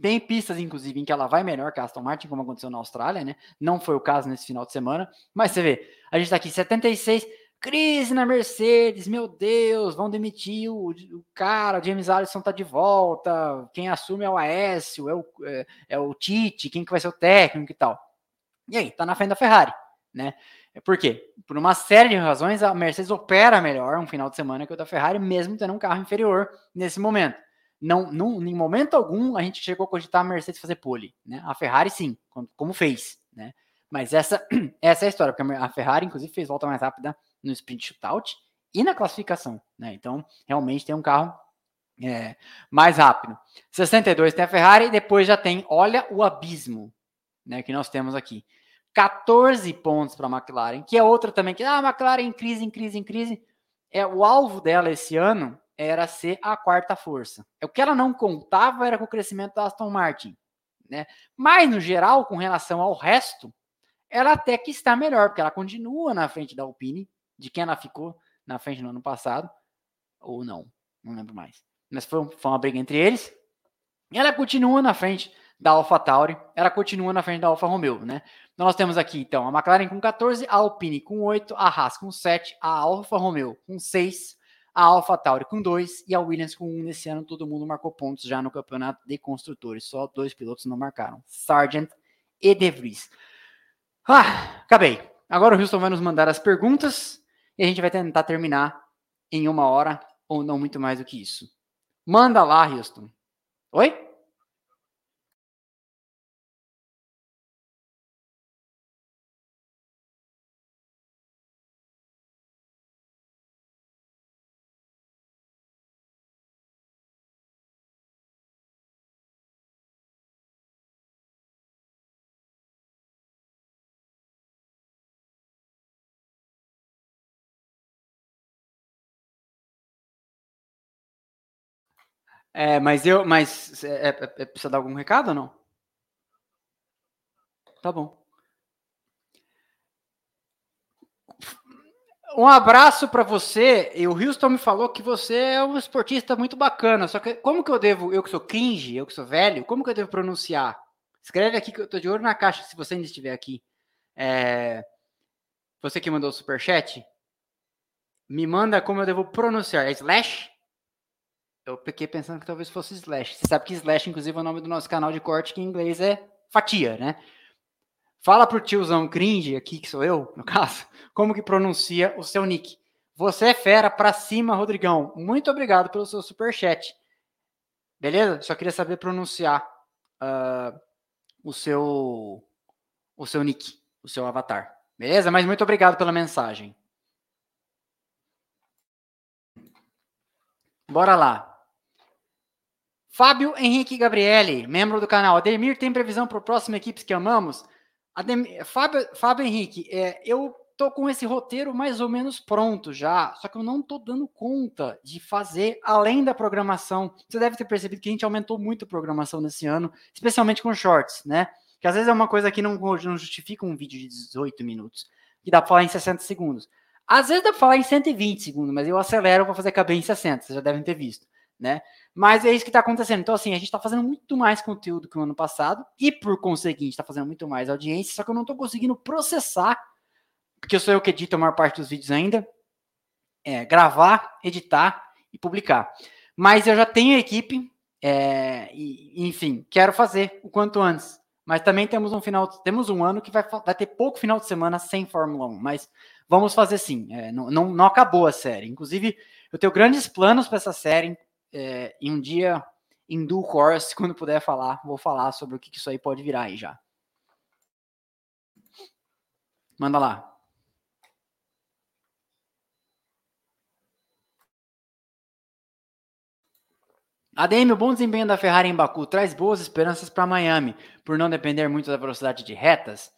Tem pistas, inclusive, em que ela vai melhor que a Aston Martin, como aconteceu na Austrália, né? Não foi o caso nesse final de semana. Mas você vê, a gente tá aqui 76, crise na Mercedes, meu Deus, vão demitir o, o cara, o James Allison tá de volta, quem assume é o Aécio, é o, é, é o Tite, quem que vai ser o técnico e tal. E aí, tá na frente da Ferrari, né? Por quê? Por uma série de razões, a Mercedes opera melhor um final de semana que o da Ferrari, mesmo tendo um carro inferior nesse momento. Não, não, em momento algum a gente chegou a cogitar a Mercedes fazer pole, né? A Ferrari sim, como fez, né? Mas essa, essa é a história, porque a Ferrari inclusive fez volta mais rápida no sprint shootout e na classificação, né? Então realmente tem um carro é, mais rápido. 62 tem a Ferrari, depois já tem, olha o abismo, né? Que nós temos aqui. 14 pontos para a McLaren, que é outra também que ah, a McLaren em crise, em crise, em crise. É o alvo dela esse ano era ser a quarta força. O que ela não contava era com o crescimento da Aston Martin, né? Mas no geral, com relação ao resto, ela até que está melhor, porque ela continua na frente da Alpine, de quem ela ficou na frente no ano passado, ou não, não lembro mais. Mas foi, foi uma briga entre eles. E ela continua na frente da AlphaTauri, ela continua na frente da Alfa Romeo, né? Nós temos aqui, então, a McLaren com 14, a Alpine com 8, a Haas com 7, a Alfa Romeo com 6, a Alfa Tauri com 2 e a Williams com 1 um nesse ano. Todo mundo marcou pontos já no campeonato de construtores. Só dois pilotos não marcaram: Sargent e De Vries. Ah, acabei. Agora o Houston vai nos mandar as perguntas e a gente vai tentar terminar em uma hora ou não muito mais do que isso. Manda lá, Houston. Oi? É, mas eu, mas é, é, é, precisa dar algum recado ou não? Tá bom. Um abraço para você. E o Houston me falou que você é um esportista muito bacana. Só que como que eu devo, eu que sou cringe, eu que sou velho, como que eu devo pronunciar? Escreve aqui que eu tô de olho na caixa se você ainda estiver aqui. É, você que mandou o superchat, me manda como eu devo pronunciar. É slash? Eu fiquei pensando que talvez fosse slash. Você sabe que slash, inclusive, é o nome do nosso canal de corte, que em inglês é fatia, né? Fala pro tiozão cringe, aqui que sou eu, no caso, como que pronuncia o seu nick. Você é fera pra cima, Rodrigão. Muito obrigado pelo seu super chat. Beleza? Só queria saber pronunciar uh, o seu o seu nick, o seu avatar. Beleza? Mas muito obrigado pela mensagem. Bora lá. Fábio Henrique Gabriele, membro do canal. Ademir, tem previsão para o próximo Equipes que Amamos? Ademir, Fábio, Fábio Henrique, é, eu tô com esse roteiro mais ou menos pronto já, só que eu não tô dando conta de fazer além da programação. Você deve ter percebido que a gente aumentou muito a programação nesse ano, especialmente com shorts, né? Que às vezes é uma coisa que não, não justifica um vídeo de 18 minutos, que dá para falar em 60 segundos. Às vezes dá para falar em 120 segundos, mas eu acelero para fazer caber em 60, vocês já devem ter visto, né? Mas é isso que está acontecendo. Então, assim, a gente está fazendo muito mais conteúdo que o ano passado e, por conseguinte, está fazendo muito mais audiência, só que eu não estou conseguindo processar, porque eu sou eu que edito a maior parte dos vídeos ainda, é, gravar, editar e publicar. Mas eu já tenho a equipe, é, e, enfim, quero fazer o quanto antes. Mas também temos um final, temos um ano que vai, vai ter pouco final de semana sem Fórmula 1, mas vamos fazer sim. É, não, não, não acabou a série. Inclusive, eu tenho grandes planos para essa série é, em um dia, em due course, quando puder falar, vou falar sobre o que, isso aí pode virar aí já. Manda lá. ADM, o bom desempenho da Ferrari em Baku traz boas esperanças para Miami, por não depender muito da velocidade de retas.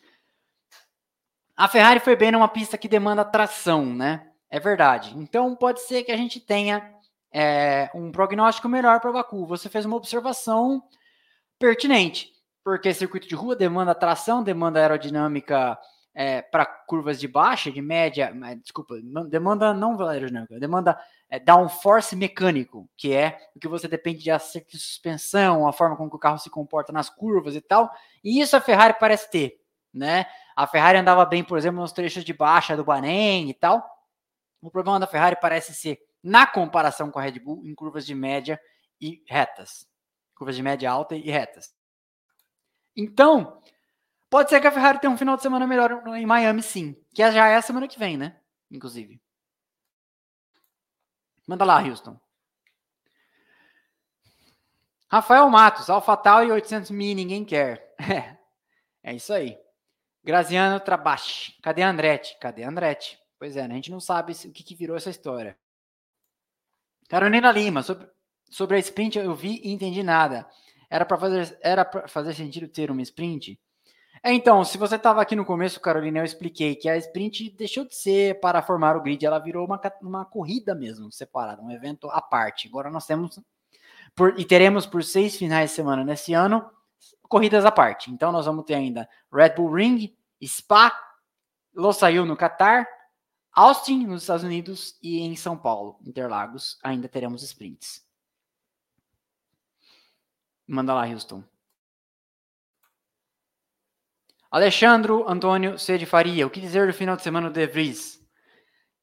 A Ferrari foi bem numa pista que demanda tração, né? É verdade. Então pode ser que a gente tenha é, um prognóstico melhor para Baku. Você fez uma observação pertinente, porque circuito de rua demanda tração, demanda aerodinâmica é, para curvas de baixa, de média, desculpa, demanda não aerodinâmica, demanda é, downforce mecânico, que é o que você depende de acerto de suspensão, a forma como o carro se comporta nas curvas e tal. E isso a Ferrari parece ter, né? A Ferrari andava bem, por exemplo, nos trechos de baixa do Bahrein e tal. O problema da Ferrari parece ser na comparação com a Red Bull em curvas de média e retas. Curvas de média alta e retas. Então, pode ser que a Ferrari tenha um final de semana melhor em Miami, sim. Que já é a semana que vem, né? Inclusive. Manda lá, Houston. Rafael Matos, AlphaTauri e 800 mil, ninguém quer. É, é isso aí. Graziano Trabache. Cadê a Andretti? Cadê a Andretti? Pois é, né? a gente não sabe o que, que virou essa história. Carolina Lima, sobre, sobre a sprint eu vi e entendi nada. Era para fazer, era fazer sentido ter uma sprint? É, então, se você estava aqui no começo, Carolina, eu expliquei que a sprint deixou de ser para formar o grid, ela virou uma, uma corrida mesmo, separada, um evento à parte. Agora nós temos, por, e teremos por seis finais de semana nesse ano, corridas à parte. Então nós vamos ter ainda Red Bull Ring, Spa, Losail no Catar, Austin nos Estados Unidos e em São Paulo, Interlagos, ainda teremos sprints. Manda lá, Houston. Alexandro Antônio C. de Faria, o que dizer do final de semana do De Vries?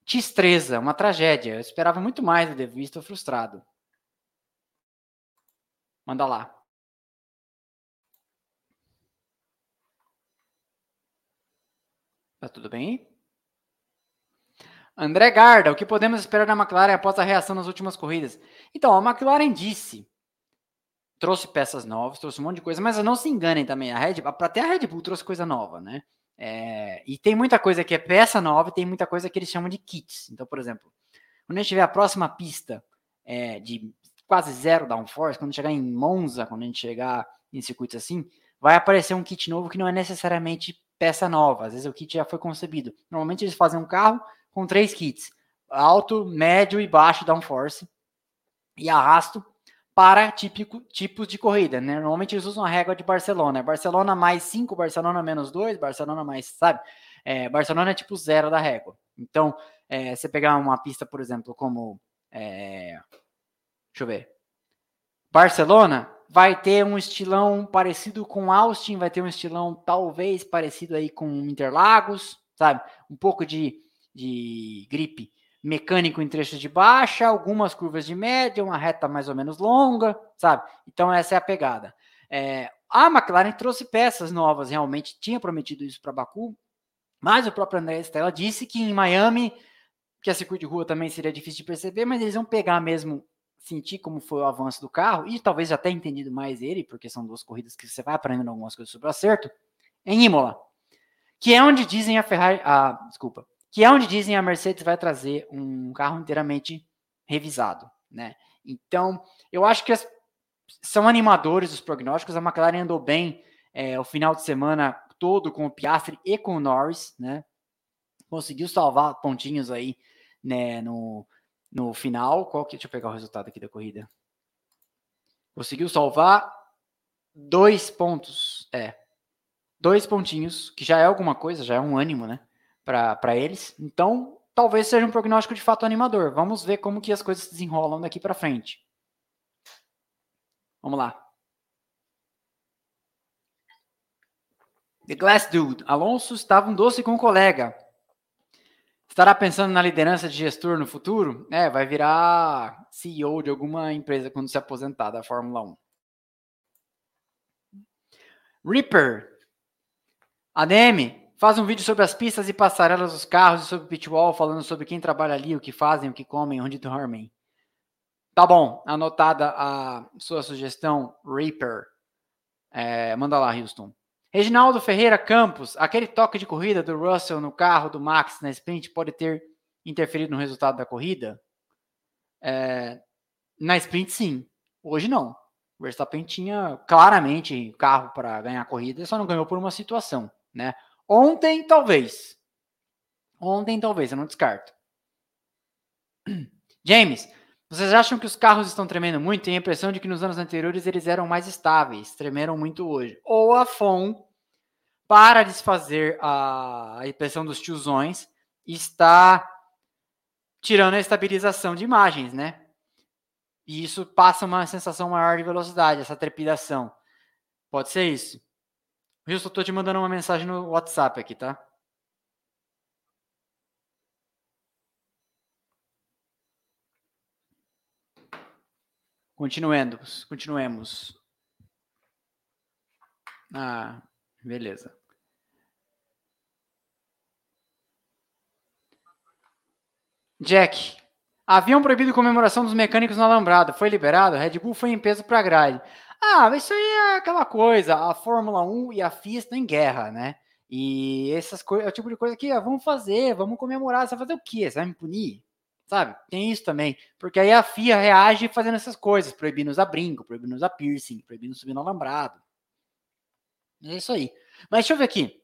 Tistreza, uma tragédia. Eu esperava muito mais do De Vries, estou frustrado. Manda lá. Tá tudo bem? André Garda, o que podemos esperar da McLaren após a reação nas últimas corridas? Então, a McLaren disse, trouxe peças novas, trouxe um monte de coisa, mas não se enganem também, a Red, até a Red Bull trouxe coisa nova, né? É, e tem muita coisa que é peça nova e tem muita coisa que eles chamam de kits. Então, por exemplo, quando a gente tiver a próxima pista é, de quase zero downforce, quando chegar em Monza, quando a gente chegar em circuitos assim, vai aparecer um kit novo que não é necessariamente peça nova. Às vezes o kit já foi concebido. Normalmente eles fazem um carro com três kits: alto, médio e baixo downforce e arrasto para típico, tipos de corrida. Né? Normalmente eles usam a régua de Barcelona. Barcelona mais 5, Barcelona menos 2, Barcelona mais, sabe? É, Barcelona é tipo zero da régua. Então, é, você pegar uma pista, por exemplo, como. É, deixa eu ver. Barcelona, vai ter um estilão parecido com Austin, vai ter um estilão talvez parecido aí com Interlagos, sabe? Um pouco de, de gripe mecânico em trechos de baixa, algumas curvas de média, uma reta mais ou menos longa, sabe? Então essa é a pegada. É, a McLaren trouxe peças novas, realmente tinha prometido isso para Baku, mas o próprio André Stella disse que em Miami, que a circuito de rua também seria difícil de perceber, mas eles vão pegar mesmo sentir como foi o avanço do carro e talvez já tenha entendido mais ele, porque são duas corridas que você vai aprendendo algumas coisas sobre o acerto, em Imola, que é onde dizem a Ferrari, a, desculpa, que é onde dizem a Mercedes vai trazer um carro inteiramente revisado, né? Então, eu acho que as, são animadores os prognósticos. A McLaren andou bem é, o final de semana todo com o Piastri e com o Norris, né? Conseguiu salvar pontinhos aí, né, no, no final. Qual que? Deixa eu pegar o resultado aqui da corrida. Conseguiu salvar dois pontos. É. Dois pontinhos, que já é alguma coisa, já é um ânimo, né? Para eles. Então, talvez seja um prognóstico de fato animador. Vamos ver como que as coisas se desenrolam daqui para frente. Vamos lá. The Glass Dude. Alonso estava um doce com um colega. Estará pensando na liderança de gestor no futuro? É, vai virar CEO de alguma empresa quando se aposentar da Fórmula 1. Reaper. ADM, faz um vídeo sobre as pistas e passarelas dos carros e sobre pitwall, falando sobre quem trabalha ali, o que fazem, o que comem, onde dormem. Tá bom, anotada a sua sugestão, Reaper. É, manda lá, Houston. Reginaldo Ferreira Campos, aquele toque de corrida do Russell no carro do Max na sprint pode ter interferido no resultado da corrida? É, na sprint, sim. Hoje, não. O Verstappen tinha claramente carro para ganhar a corrida, só não ganhou por uma situação. Né? Ontem, talvez. Ontem, talvez, eu não descarto. James, Vocês acham que os carros estão tremendo muito? Tenho a impressão de que nos anos anteriores eles eram mais estáveis, tremeram muito hoje. Ou a FON, para desfazer a impressão dos tiozões, está tirando a estabilização de imagens, né? E isso passa uma sensação maior de velocidade, essa trepidação. Pode ser isso. Wilson, estou te mandando uma mensagem no WhatsApp aqui, tá? Continuemos, continuemos. Ah, beleza. Jack, haviam proibido comemoração dos mecânicos no alambrado. Foi liberado? Red Bull foi em peso para grade. Ah, isso aí é aquela coisa. A Fórmula 1 e a FIA estão em guerra, né? E essas coisas, é o tipo de coisa que ah, vamos fazer, vamos comemorar. Você vai fazer o quê? Você vai me punir? Sabe? Tem isso também. Porque aí a FIA reage fazendo essas coisas, proibindo usar brinco, proibindo usar piercing, proibindo subir no alambrado. É isso aí. Mas deixa eu ver aqui.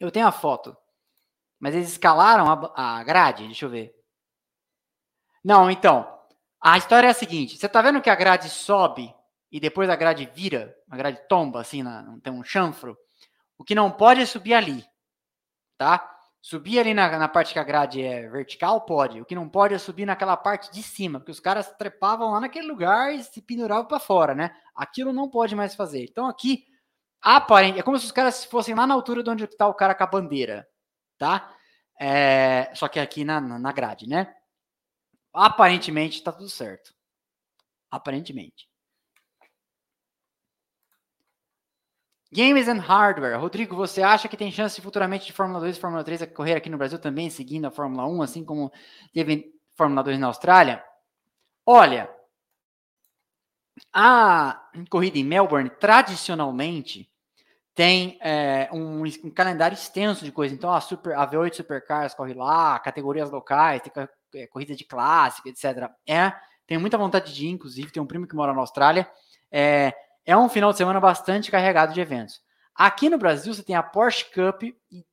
Eu tenho a foto. Mas eles escalaram a, a grade? Deixa eu ver. Não, então. A história é a seguinte: você tá vendo que a grade sobe e depois a grade vira, a grade tomba, assim, na, tem um chanfro? O que não pode é subir ali. Tá? Subir ali na, na, parte que a grade é vertical, pode. O que não pode é subir naquela parte de cima, porque os caras trepavam lá naquele lugar e se penduravam para fora, né? Aquilo não pode mais fazer. Então aqui, aparente, é como se os caras fossem lá na altura de onde está o cara com a bandeira, tá? É, só que aqui na, na grade, né? Aparentemente está tudo certo. Aparentemente. Games and Hardware. Rodrigo, você acha que tem chance futuramente de Fórmula 2 e Fórmula 3 correr aqui no Brasil também, seguindo a Fórmula 1, assim como teve Fórmula 2 na Austrália? Olha, a corrida em Melbourne, tradicionalmente, tem é, um, um, calendário extenso de coisas. Então, a, Super, a V8 Supercars corre lá, categorias locais, tem é, corrida de clássico, etc. É, tenho muita vontade de ir, inclusive, tem um primo que mora na Austrália. É, é um final de semana bastante carregado de eventos. Aqui no Brasil, você tem a Porsche Cup e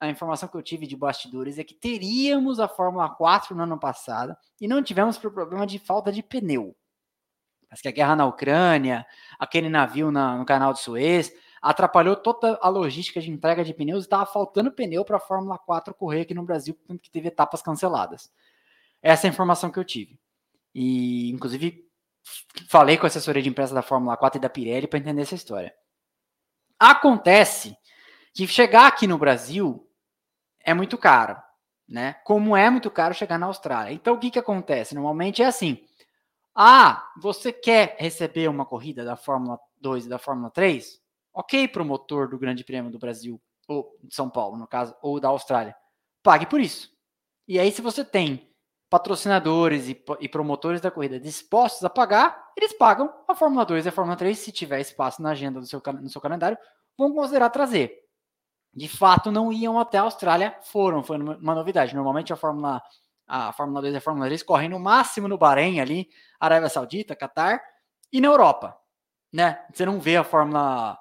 a informação que eu tive de bastidores é que teríamos a Fórmula 4 no ano passado e não tivemos por problema de falta de pneu. Mas que a guerra na Ucrânia, aquele navio na, no canal de Suez, atrapalhou toda a logística de entrega de pneus e estava faltando pneu para a Fórmula 4 correr aqui no Brasil, tanto que teve etapas canceladas. Essa é a informação que eu tive. E, inclusive, falei com a assessoria de imprensa da Fórmula 4 e da Pirelli para entender essa história. Acontece que chegar aqui no Brasil é muito caro, né? Como é muito caro chegar na Austrália. Então o que que acontece? Normalmente é assim: ah, você quer receber uma corrida da Fórmula 2 e da Fórmula 3? Ok, promotor do Grande Prêmio do Brasil ou de São Paulo, no caso, ou da Austrália, pague por isso. E aí, se você tem patrocinadores e, e, promotores da corrida dispostos a pagar, eles pagam a Fórmula 2 e a Fórmula 3, se tiver espaço na agenda do seu, no seu calendário, vão considerar trazer. De fato, não iam até a Austrália, foram, foi uma novidade. Normalmente a Fórmula, a Fórmula 2 e a Fórmula 3 correm no máximo no Bahrein ali, Arábia Saudita, Catar e na Europa. Né? Você não vê a Fórmula.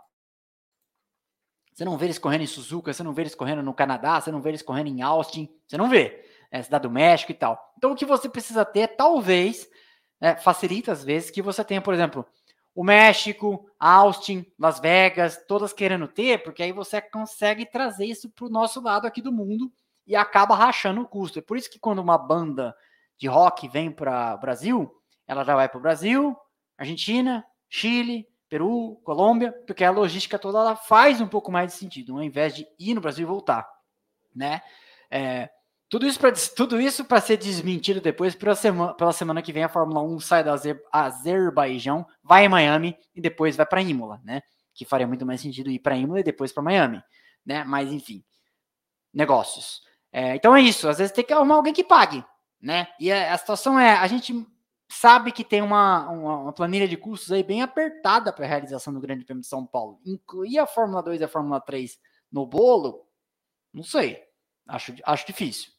Você não vê eles correndo em Suzuka, você não vê eles correndo no Canadá, você não vê eles correndo em Austin, você não vê é, cidade do México e tal. Então, o que você precisa ter, talvez, é, facilita às vezes, que você tenha, por exemplo, o México, Austin, Las Vegas, todas querendo ter, porque aí você consegue trazer isso para o nosso lado aqui do mundo e acaba rachando o custo. É por isso que quando uma banda de rock vem para o Brasil, ela já vai para o Brasil, Argentina, Chile, Peru, Colômbia, porque a logística toda ela faz um pouco mais de sentido, ao invés de ir no Brasil e voltar, né? É, tudo isso para tudo isso para ser desmentido depois pela semana, pela semana que vem a Fórmula 1 sai do Azer, Azerbaijão, vai em Miami e depois vai para Imola, né? Que faria muito mais sentido ir para Imola e depois para Miami, né? Mas enfim, negócios. É, então é isso. Às vezes tem que arrumar alguém que pague, né? E a, a situação é a gente sabe que tem uma, uma, uma planilha de custos aí bem apertada para a realização do Grande Prêmio de São Paulo. Incluir a Fórmula 2 e a Fórmula 3 no bolo, não sei. Acho, acho difícil.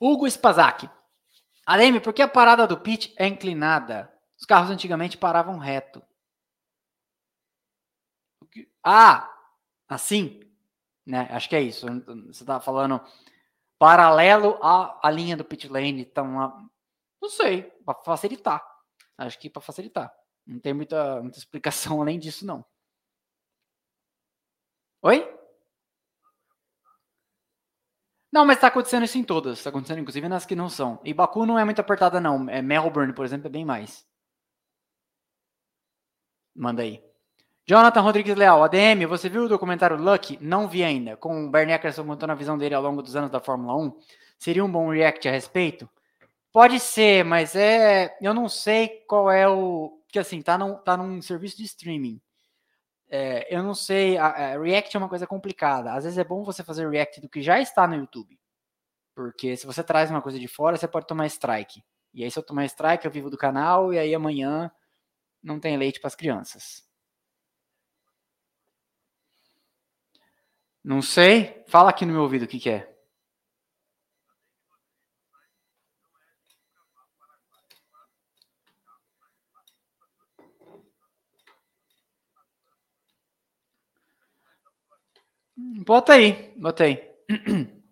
Hugo Spazak. Aleme, por que a parada do pit é inclinada? Os carros antigamente paravam reto. Ah, assim? Né? Acho que é isso. Você estava falando paralelo à, à linha do pit lane. Então, não sei, para facilitar. Acho que para facilitar. Não tem muita, muita explicação além disso, não. Oi? Não, mas está acontecendo isso em todas. Está acontecendo, inclusive, nas que não são. E Baku não é muito apertada, não. É Melbourne, por exemplo, é bem mais. Manda aí. Jonathan Rodrigues Leal, ADM, você viu o documentário Lucky? Não vi ainda. Com o Bernie Eccleston contando a visão dele ao longo dos anos da Fórmula 1. Seria um bom react a respeito? Pode ser, mas é. Eu não sei qual é o. Que assim, tá num, tá num serviço de streaming. É, eu não sei. A, a react é uma coisa complicada. Às vezes é bom você fazer react do que já está no YouTube. Porque se você traz uma coisa de fora, você pode tomar strike. E aí, se eu tomar strike, eu vivo do canal, e aí amanhã não tem leite para as crianças. Não sei. Fala aqui no meu ouvido o que, que é. Bota aí, botei.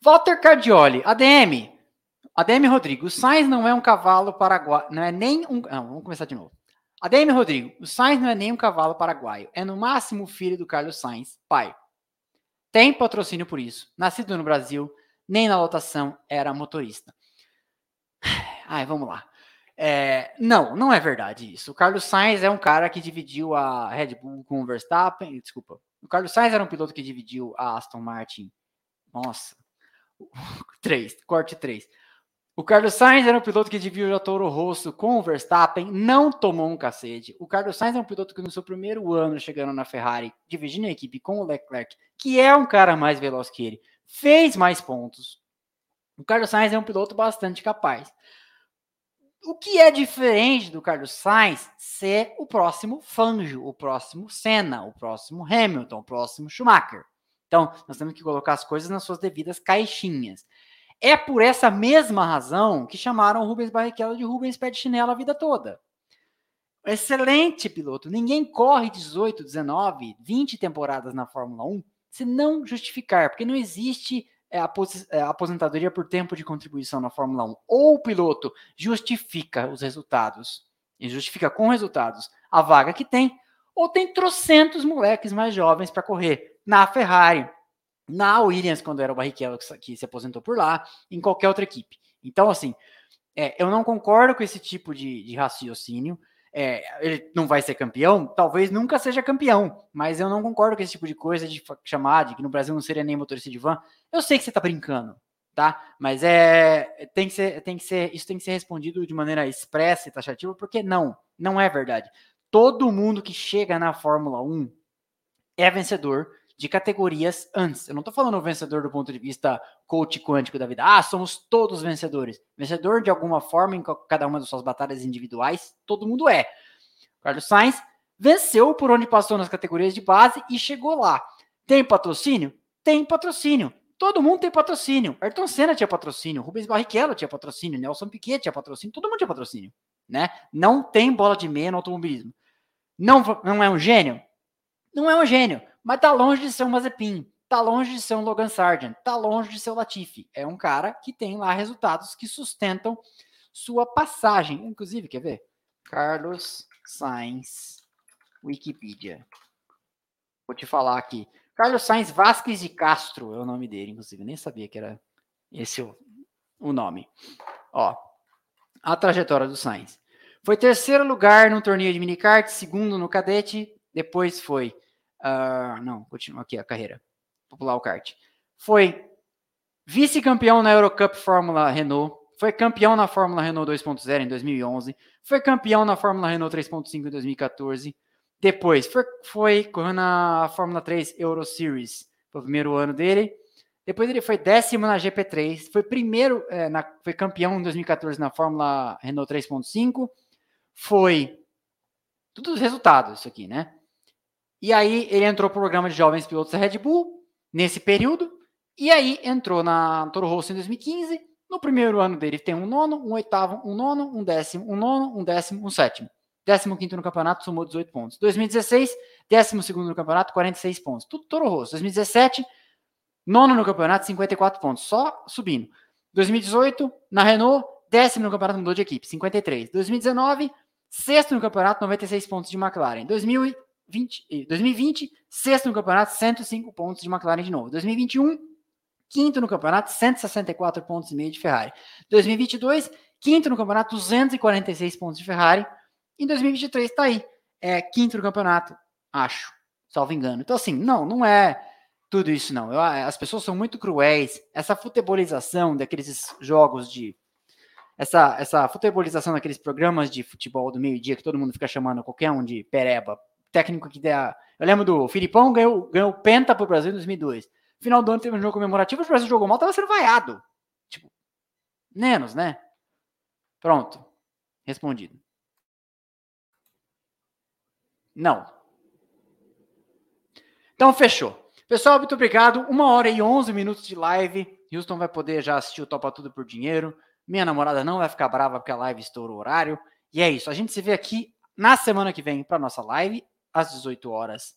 Walter Cardioli, ADM. ADM Rodrigo, o Sainz não é um cavalo paraguaio, não é nem um. Não, vamos começar de novo. ADM Rodrigo, o Sainz não é nem um cavalo paraguaio, é no máximo filho do Carlos Sainz, pai. Tem patrocínio por isso. Nascido no Brasil, nem na lotação era motorista. Ai, vamos lá. É, não, não é verdade isso. O Carlos Sainz é um cara que dividiu a Red Bull com o Verstappen. Desculpa. O Carlos Sainz era um piloto que dividiu a Aston Martin. Nossa. três, corte 3. O Carlos Sainz era um piloto que dividiu a Toro Rosso com o Verstappen, não tomou um cacete. O Carlos Sainz é um piloto que no seu primeiro ano chegando na Ferrari, dividindo a equipe com o Leclerc, que é um cara mais veloz que ele, fez mais pontos. O Carlos Sainz é um piloto bastante capaz. O que é diferente do Carlos Sainz ser o próximo Fangio, o próximo Senna, o próximo Hamilton, o próximo Schumacher. Então, nós temos que colocar as coisas nas suas devidas caixinhas. É por essa mesma razão que chamaram o Rubens Barrichello de Rubens Pé de Chinelo a vida toda. Excelente piloto. Ninguém corre 18, 19, 20 temporadas na Fórmula 1 se não justificar, porque não existe é, é, aposentadoria por tempo de contribuição na Fórmula 1. Ou o piloto justifica os resultados, e justifica com resultados a vaga que tem, ou tem trocentos moleques mais jovens para correr na Ferrari, na Williams, quando era o Barrichello que se aposentou por lá, em qualquer outra equipe. Então, assim, é, eu não concordo com esse tipo de, de raciocínio. É, ele não vai ser campeão, talvez nunca seja campeão, mas eu não concordo com esse tipo de coisa de chamar de que no Brasil não seria nem motorista de van. Eu sei que você está brincando, tá? Mas é tem que ser, tem que ser, isso tem que ser respondido de maneira expressa e taxativa, porque não, não é verdade. Todo mundo que chega na Fórmula 1 é vencedor de categorias antes. Eu não estou falando vencedor do ponto de vista coach quântico da vida. Ah, somos todos vencedores. Vencedor de alguma forma em cada uma das suas batalhas individuais, todo mundo é. Carlos Sainz venceu por onde passou nas categorias de base e chegou lá. Tem patrocínio? Tem patrocínio. Todo mundo tem patrocínio. Ayrton Senna tinha patrocínio, Rubens Barrichello tinha patrocínio, Nelson Piquet tinha patrocínio, todo mundo tinha patrocínio, né? Não tem bola de meia no automobilismo. Não, não é um gênio? Não é um gênio mas tá longe de ser um Mazepin, tá longe de ser um Logan Sargent, tá longe de ser o Latifi. É um cara que tem lá resultados que sustentam sua passagem. Inclusive, quer ver? Carlos Sainz, Wikipedia. Vou te falar aqui. Carlos Sainz Vasquez de Castro é o nome dele, inclusive. nem sabia que era esse o, o nome. Ó, a trajetória do Sainz. Foi terceiro lugar no torneio de minicart, segundo no cadete, depois foi Uh, não, continua aqui a carreira. Popular kart. Foi vice-campeão na Eurocup Fórmula Renault. Foi campeão na Fórmula Renault 2.0 em 2011. Foi campeão na Fórmula Renault 3.5 em 2014. Depois foi, foi correndo na Fórmula 3 Euro Series. Foi o primeiro ano dele. Depois ele foi décimo na GP3. Foi primeiro, é, na, foi campeão em 2014 na Fórmula Renault 3.5. Foi. Tudo os resultados, isso aqui, né? E aí ele entrou no programa de jovens pilotos da Red Bull nesse período. E aí entrou na Toro Rosso em 2015. No primeiro ano dele tem um nono, um oitavo, um nono, um décimo, um nono, um décimo, um sétimo. Décimo quinto no campeonato, somou 18 pontos. 2016, décimo segundo no campeonato, 46 pontos. Tudo Toro Rosso. 2017, Nono no campeonato, 54 pontos, só subindo. 2018, na Renault, décimo no campeonato, mudou de equipe, 53. 2019, sexto no campeonato, 96 pontos de McLaren. 2020, 2020 sexto no campeonato, 105 pontos de McLaren de novo. 2021, quinto no campeonato, 164 pontos e meio de Ferrari. 2022, quinto no campeonato, 246 pontos de Ferrari. Em 2023 está aí, é quinto no campeonato, acho, salvo engano. Então assim, não, não é tudo isso, não. Eu, as pessoas são muito cruéis. Essa futebolização daqueles jogos de. Essa, essa futebolização daqueles programas de futebol do meio-dia que todo mundo fica chamando qualquer um de pereba. Técnico que der. Eu lembro do Filipão ganhou, ganhou Penta pro Brasil em 2002. Final do ano teve um jogo comemorativo, o Brasil jogou mal, tava sendo vaiado. Tipo, menos, né? Pronto. Respondido. Não. Então, fechou. Pessoal, muito obrigado. Uma hora e onze minutos de live. Houston vai poder já assistir o Topa Tudo por Dinheiro. Minha namorada não vai ficar brava porque a live estourou o horário. E é isso. A gente se vê aqui na semana que vem para nossa live, às 18 horas,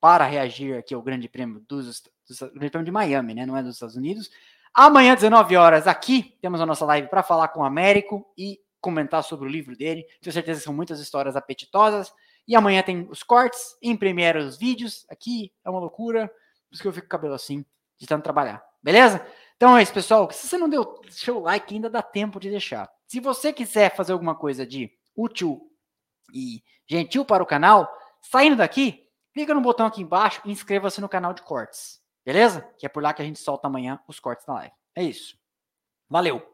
para reagir aqui ao Grande Prêmio dos, dos Grande Prêmio de Miami, né? Não é dos Estados Unidos. Amanhã, 19 horas, aqui temos a nossa live para falar com o Américo e comentar sobre o livro dele. Tenho certeza que são muitas histórias apetitosas. E amanhã tem os cortes, em Premiere os vídeos. Aqui é uma loucura. Por isso que eu fico com o cabelo assim, de tanto trabalhar. Beleza? Então é isso, pessoal. Se você não deu seu like, ainda dá tempo de deixar. Se você quiser fazer alguma coisa de útil e gentil para o canal, saindo daqui, clica no botão aqui embaixo e inscreva-se no canal de cortes. Beleza? Que é por lá que a gente solta amanhã os cortes da live. É isso. Valeu!